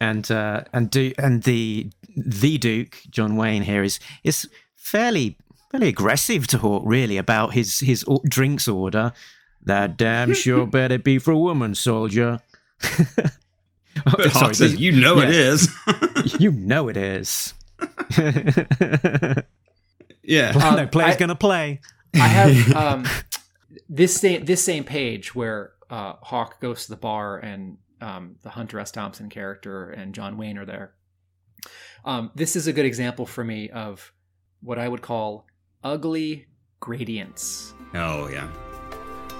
and uh, and do and the the Duke John Wayne here is is fairly fairly aggressive to Hawk really about his his drinks order. That damn sure better be for a woman, soldier. Oh, But sorry, Hawk says, "You know it yeah. is." you know it is. yeah. Um, no player's I- gonna play. I have um, this same this same page where uh, Hawk goes to the bar and um, the Hunter S. Thompson character and John Wayne are there. Um, this is a good example for me of what I would call ugly gradients. Oh yeah.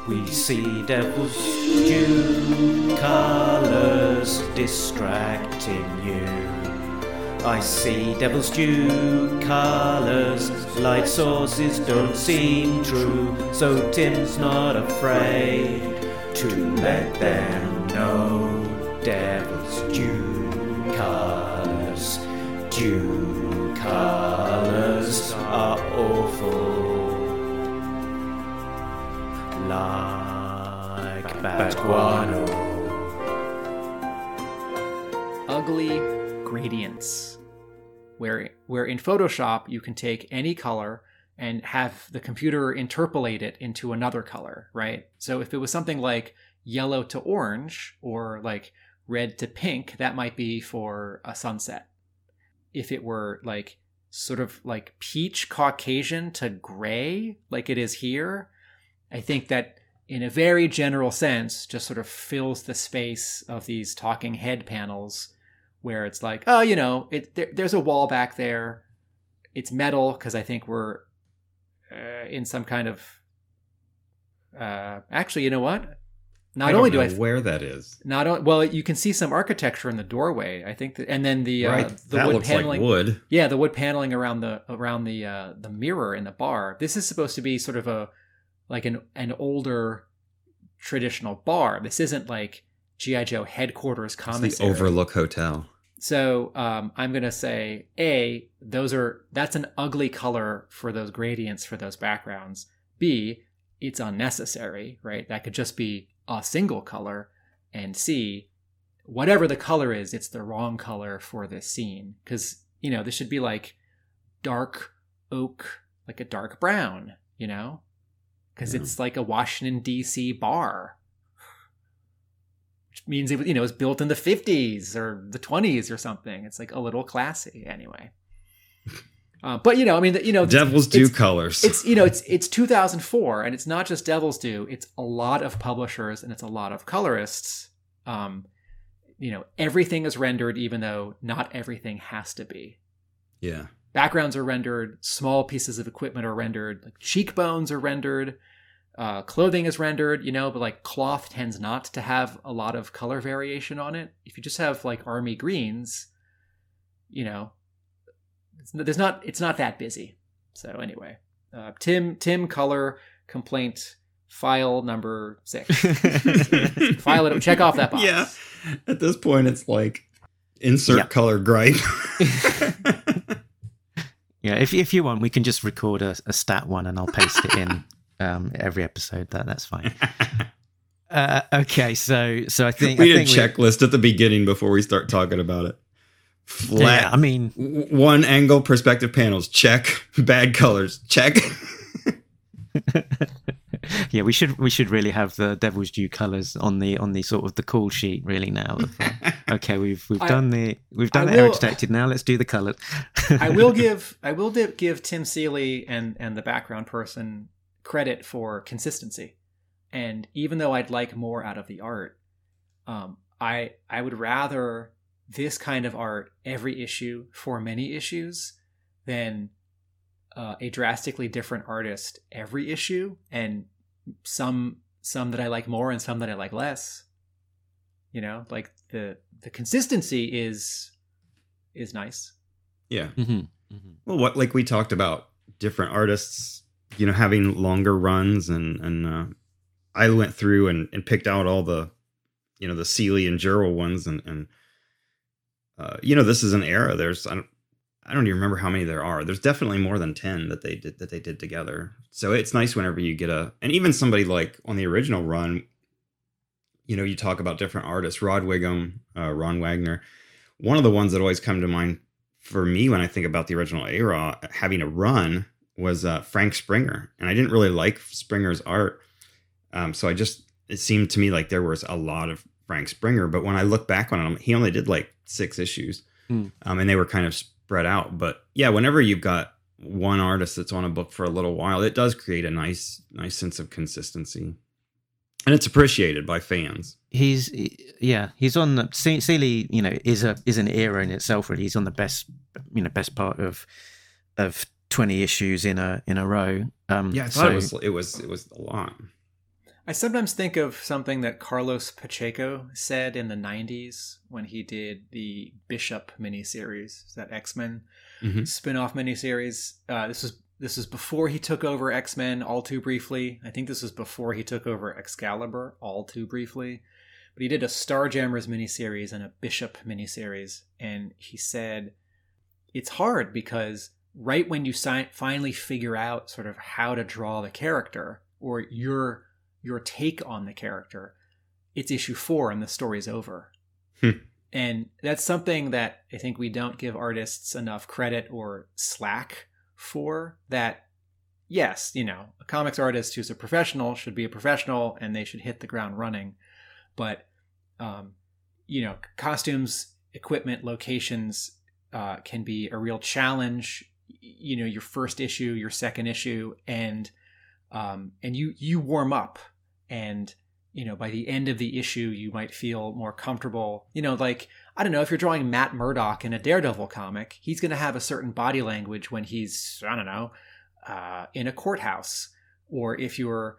We see devil's due colors distracting you. I see devil's due colors, light sources don't seem true. So Tim's not afraid to let them know devil's due colors. Due colors are awful like bad guano. ugly gradients where where in photoshop you can take any color and have the computer interpolate it into another color right so if it was something like yellow to orange or like red to pink, that might be for a sunset. If it were like sort of like peach Caucasian to gray, like it is here, I think that in a very general sense just sort of fills the space of these talking head panels where it's like, oh, you know, it there, there's a wall back there. It's metal because I think we're uh, in some kind of. Uh, actually, you know what? Not I don't only do know I where that is. not only well, you can see some architecture in the doorway. I think, that, and then the uh, right, the that wood looks paneling. like wood. Yeah, the wood paneling around the around the uh, the mirror in the bar. This is supposed to be sort of a like an an older traditional bar. This isn't like GI Joe headquarters It's the commissary. Overlook Hotel. So um, I'm gonna say a those are that's an ugly color for those gradients for those backgrounds. B it's unnecessary, right? That could just be a single color. And see whatever the color is, it's the wrong color for this scene because you know this should be like dark oak, like a dark brown, you know, because Yeah. it's like a Washington D.C. bar which means it was, you know, it was built in the 50s or the 20s or something. It's like a little classy anyway. Uh, but you know, I mean, you know, Devil's Due it's, colors. it's you know, it's it's 2004, and it's not just Devil's Due. It's a lot of publishers and it's a lot of colorists. Um, you know, everything is rendered, even though not everything has to be. yeah. Backgrounds are rendered. Small pieces of equipment are rendered. Like cheekbones are rendered. Uh, clothing is rendered, you know, but like cloth tends not to have a lot of color variation on it. If you just have like army greens, you know, it's, there's not it's not that busy. So anyway, uh, Tim Tim color complaint file number six. file it. Check off that box. Yeah. At this point, it's like insert Yeah. color gripe. Yeah, if if you want, we can just record a, a stat one and I'll paste it in um, every episode. That that's fine. Uh, okay, so so I think we I need a think checklist at the beginning before we start talking about it. We, Flat. yeah, I mean, one angle perspective panels check. Bad colors check. yeah, we should we should really have the Devil's Due colors on the on the sort of the call sheet really now. okay, we've we've I- done the we've done I the error will- detected. Now let's do the colors. I will give I will di- give Tim Seeley and and the background person credit for consistency. And even though I'd like more out of the art, um, I I would rather this kind of art every issue for many issues than uh, a drastically different artist every issue and some some that I like more and some that I like less. You know, like the the consistency is is nice. yeah. Mm-hmm. Mm-hmm. Well, what like we talked about different artists, you know, having longer runs and and uh, I went through and, and picked out all the, you know, the Seeley and Jerwa ones and and uh, you know, this is an era. There's I don't I don't even remember how many there are. There's definitely more than ten that they did that they did together. So it's nice whenever you get a and even somebody like on the original run, you know, you talk about different artists, Rod Whigham, uh, Ron Wagner. One of the ones that always come to mind for me when I think about the original A Raw having a run was uh, Frank Springer, and I didn't really like Springer's art, um, so I just it seemed to me like there was a lot of Frank Springer. But when I look back on him, he only did like six issues, Hmm. um, and they were kind of spread out. But yeah, whenever you've got one artist that's on a book for a little while, it does create a nice nice sense of consistency, and it's appreciated by fans. He's yeah, he's on the Se- Seeley. You know, is a is an era in itself. Really, he's on the best you know best part of of twenty issues in a in a row. Um, Yeah, I thought so- it was it was it was a lot. I sometimes think of something that Carlos Pacheco said in the 90s when he did the Bishop miniseries, that X Men Mhm. spin off miniseries. Uh, this was this was before he took over X Men all too briefly. I think this was before he took over Excalibur all too briefly. But he did a Starjammers miniseries and a Bishop miniseries. And he said it's hard because right when you si- finally figure out sort of how to draw the character or your your take on the character, it's issue four and the story's over. Hmm. And that's something that I think we don't give artists enough credit or slack for. That, yes, you know, a comics artist who's a professional should be a professional and they should hit the ground running. But um, you know, costumes, equipment, locations uh, can be a real challenge. You know, your first issue, your second issue, and um, and you you warm up, and you know by the end of the issue you might feel more comfortable. You know, like I don't know if you're drawing Matt Murdock in a Daredevil comic, he's going to have a certain body language when he's I don't know uh, in a courthouse, or if you're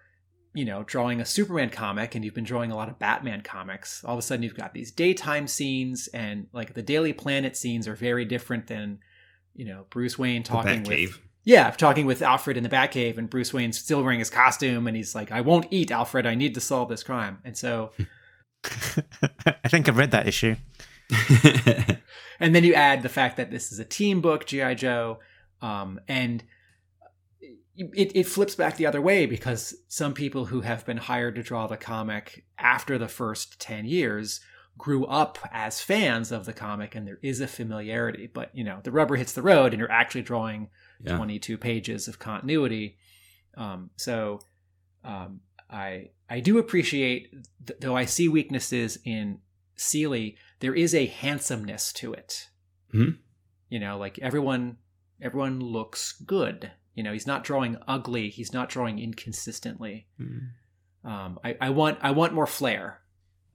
you know, drawing a Superman comic and you've been drawing a lot of Batman comics, all of a sudden you've got these daytime scenes and like the Daily Planet scenes are very different than, you know, Bruce Wayne talking with Batcave. Yeah, talking with Alfred in the Batcave and Bruce Wayne's still wearing his costume and he's like, I won't eat, Alfred, I need to solve this crime. And so I think I've read that issue. and then you add the fact that this is a team book, G.I. Joe, um, and it, it flips back the other way because some people who have been hired to draw the comic after the first 10 years grew up as fans of the comic and there is a familiarity but you know the rubber hits the road and you're actually drawing Yeah. 22 pages of continuity. Um, so um, i i do appreciate th- though i see weaknesses in Seeley, there is a handsomeness to it. Mhm. you know like everyone everyone looks good. You know he's not drawing ugly he's not drawing inconsistently. Um, I, I want i want more flair.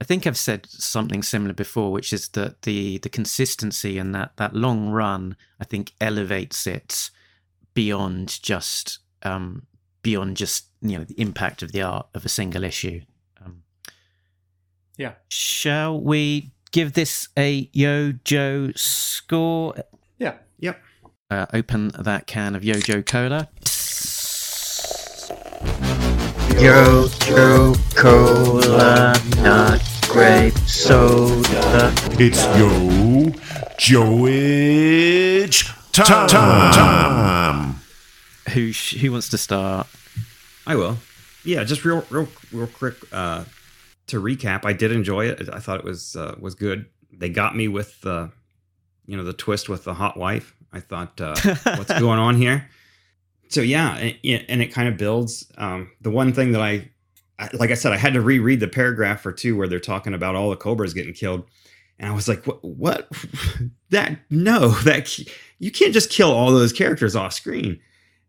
I think I've said something similar before, which is that the the consistency and that that long run, I think, elevates it beyond just um, beyond just you know the impact of the art of a single issue. Um, Yeah. Shall we give this a Yojo score? yeah Yep. Uh, open that can of Yojo Cola. Yojo Cola, not grape soda. It's Yo Joey's time. time. Who sh- who wants to start? I will. Yeah, just real, real, real quick uh, to recap. I did enjoy it. I thought it was uh, was good. They got me with the, you know, the twist with the hot wife. I thought, uh, what's going on here? So yeah, and, yeah, and it kind of builds. Um, the one thing that I, I, like I said, I had to reread the paragraph or two where they're talking about all the cobras getting killed, and I was like, what? What? that no, that you can't just kill all those characters off screen,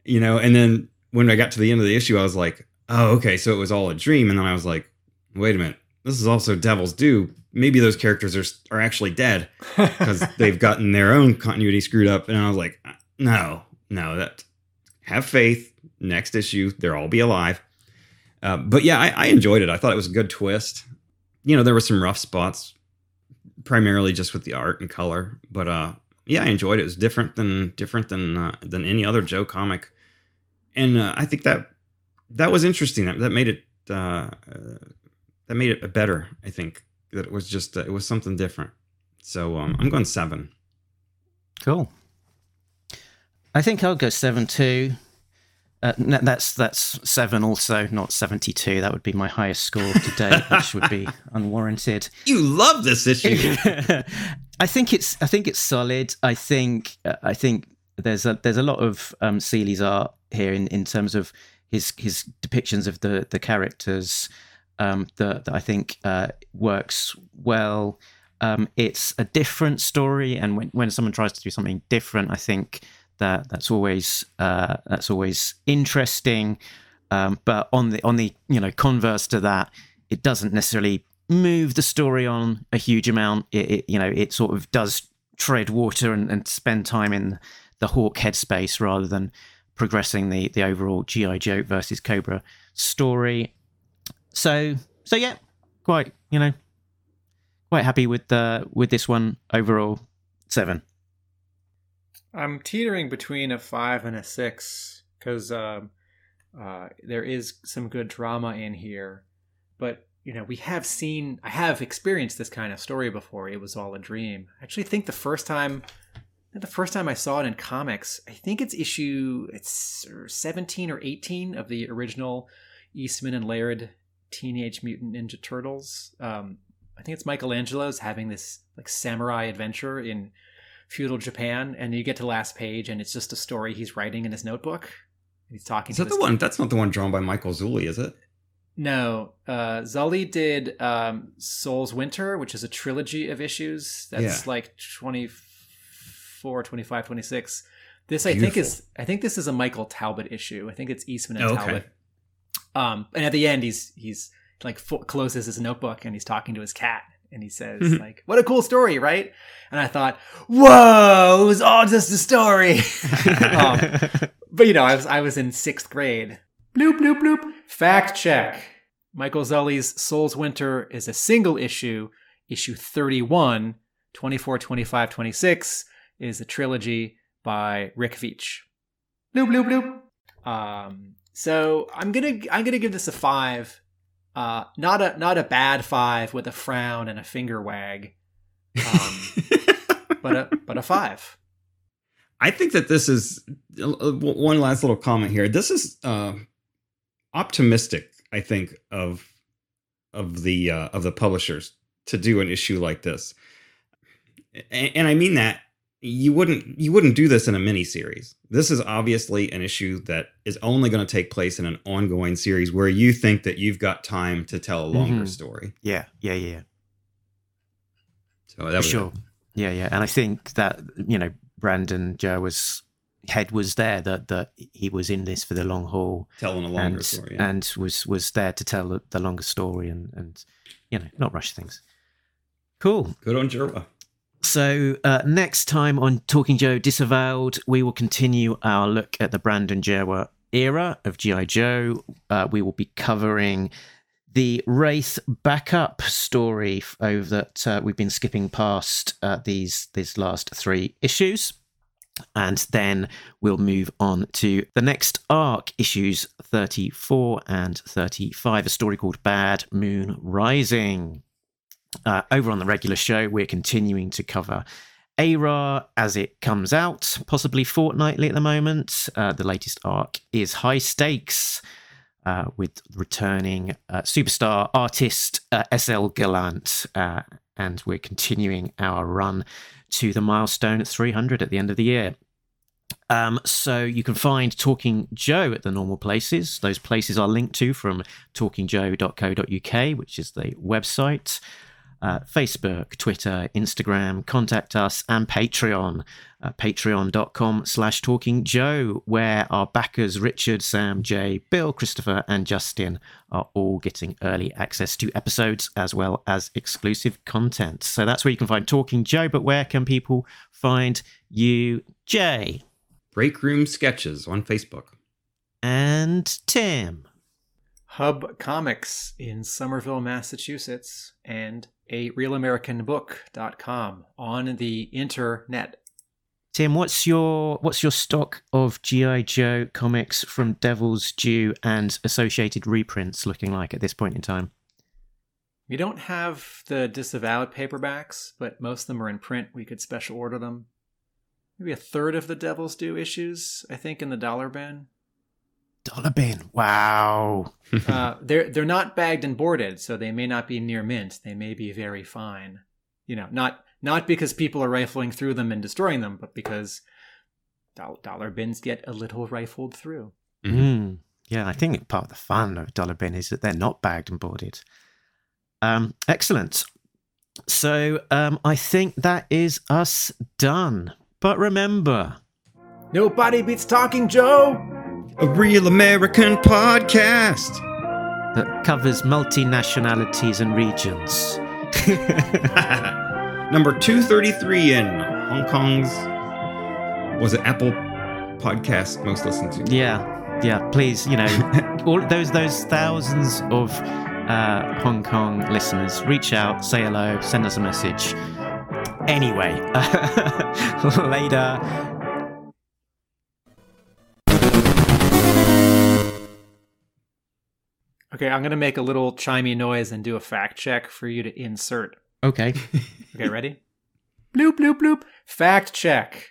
you know. And then when I got to the end of the issue, I was like, oh, okay, so it was all a dream. And then I was like, wait a minute, this is also Devil's Due. Maybe those characters are are actually dead because they've gotten their own continuity screwed up. And I was like, no, no, that have faith. Next issue, they'll all be alive. Uh, but yeah, I, I enjoyed it. I thought it was a good twist. You know, there were some rough spots, primarily just with the art and color. But uh, yeah, I enjoyed it. It was different than different than uh, than any other Joe comic, and uh, I think that that was interesting. That that made it uh, uh, that made it better. I think that it was just uh, it was something different. So um, I'm going seven. Cool. I think I'll go seven two. Uh, n- that's that's seven also, not seventy two. That would be my highest score to date, which would be unwarranted. You love this issue. I think it's I think it's solid. I think uh, I think there's a there's a lot of um, Seeley's art here in, in terms of his his depictions of the the characters um, that, that I think uh, works well. Um, it's a different story, and when when someone tries to do something different, I think that that's always uh, that's always interesting. Um, but on the on the you know converse to that, it doesn't necessarily move the story on a huge amount. It, it you know it sort of does tread water and, and spend time in the Hawk headspace rather than progressing the the overall GI Joe versus Cobra story. So so yeah, quite you know quite happy with the with this one overall. Seven. I'm teetering between a five and a six because um, uh, there is some good drama in here, but you know we have seen, I have experienced this kind of story before. It was all a dream. I actually think the first time, the first time I saw it in comics, I think it's issue it's 17 or 18 of the original Eastman and Laird Teenage Mutant Ninja Turtles. Um, I think it's Michelangelo's having this like samurai adventure in feudal Japan, and you get to the last page, and it's just a story he's writing in his notebook. He's talking Is to that the one? That's not the one drawn by Michael Zulli, is it? No, uh, Zulli did um, Soul's Winter, which is a trilogy of issues. That's Yeah. like 24, 25, 26. This I think is I think this is a Michael Talbot issue. I think it's Eastman and Oh, okay. Talbot. Um, and at the end, he's he's like fo- closes his notebook and he's talking to his cat, and he says like, "What a cool story, right?" And I thought, "Whoa, it was all just a story." um, but you know, I was I was in sixth grade. Bloop bloop bloop. Fact check. Michael Zulli's Soul's Winter is a single issue. Issue 31, 24, 25, 26 is a trilogy by Rick Veitch. Bloop bloop bloop. Um, so I'm gonna I'm gonna give this a five. Uh, not a not a bad five with a frown and a finger wag, um, but a but a five. I think that this is uh, one last little comment here. This is uh, optimistic. I think of of the uh, of the publishers to do an issue like this, and, and I mean that you wouldn't you wouldn't do this in a mini series. This is obviously an issue that is only going to take place in an ongoing series where you think that you've got time to tell a longer Mhm. story. yeah, yeah, yeah. So that sure. Yeah, yeah. And I think that, you know, Brandon Jerwa's head was there that that he was in this for the long haul telling a longer and story. yeah. and was was there to tell the, the longer story and and you know not rush things. Cool. Good on Jerwa. So uh, next time on Talking Joe Disavowed, we will continue our look at the Brandon Jerwa era of GI Joe. Uh, we will be covering the Wraith backup story over that uh, we've been skipping past uh, these these last three issues. And then we'll move on to the next arc, issues 34 and 35, a story called Bad Moon Rising. Uh, over on the regular show, we're continuing to cover ARA as it comes out, possibly fortnightly at the moment. Uh, the latest arc is High Stakes, uh, with returning uh, superstar artist uh, SL Gallant. Uh, and we're continuing our run to the milestone at 300 at the end of the year. Um, so you can find Talking Joe at the normal places. Those places are linked to from talkingjoe.co.uk, which is the website. Uh, Facebook, Twitter, Instagram, contact us, and Patreon. Uh, Patreon.com slash Talking Joe, where our backers Richard, Sam, Jay, Bill, Christopher, and Justin are all getting early access to episodes as well as exclusive content. So that's where you can find Talking Joe, but where can people find you, Jay Break Room Sketches on Facebook. and Tim? Hub Comics in Somerville, Massachusetts, and a realamericanbook.com on the internet. Tim, what's your what's your stock of GI Joe comics from Devil's Due and associated reprints looking like at this point in time? We don't have the disavowed paperbacks, but most of them are in print. We could special order them. Maybe a third of the Devil's Due issues, I think, in the dollar bin. Dollar bin. Wow. uh, they're they're not bagged and boarded, so they may not be near mint. They may be very fine. You know, not not because people are rifling through them and destroying them, but because dol- dollar bins get a little rifled through. Mm. Yeah, I think part of the fun of Dollar Bin is that they're not bagged and boarded. Um, excellent. So um, I think that is us done. But remember, Nobody beats Talking Joe. A real American podcast. that covers multinationalities and regions. Number 233 in Hong Kong's was it Apple podcast most listened to? Yeah, yeah. Please, you know, all those those thousands of uh, Hong Kong listeners, reach out, say hello, send us a message. Anyway, later. Okay, I'm gonna make a little chimey noise and do a fact check for you to insert. Okay. Okay, ready? bloop bloop bloop. Fact check.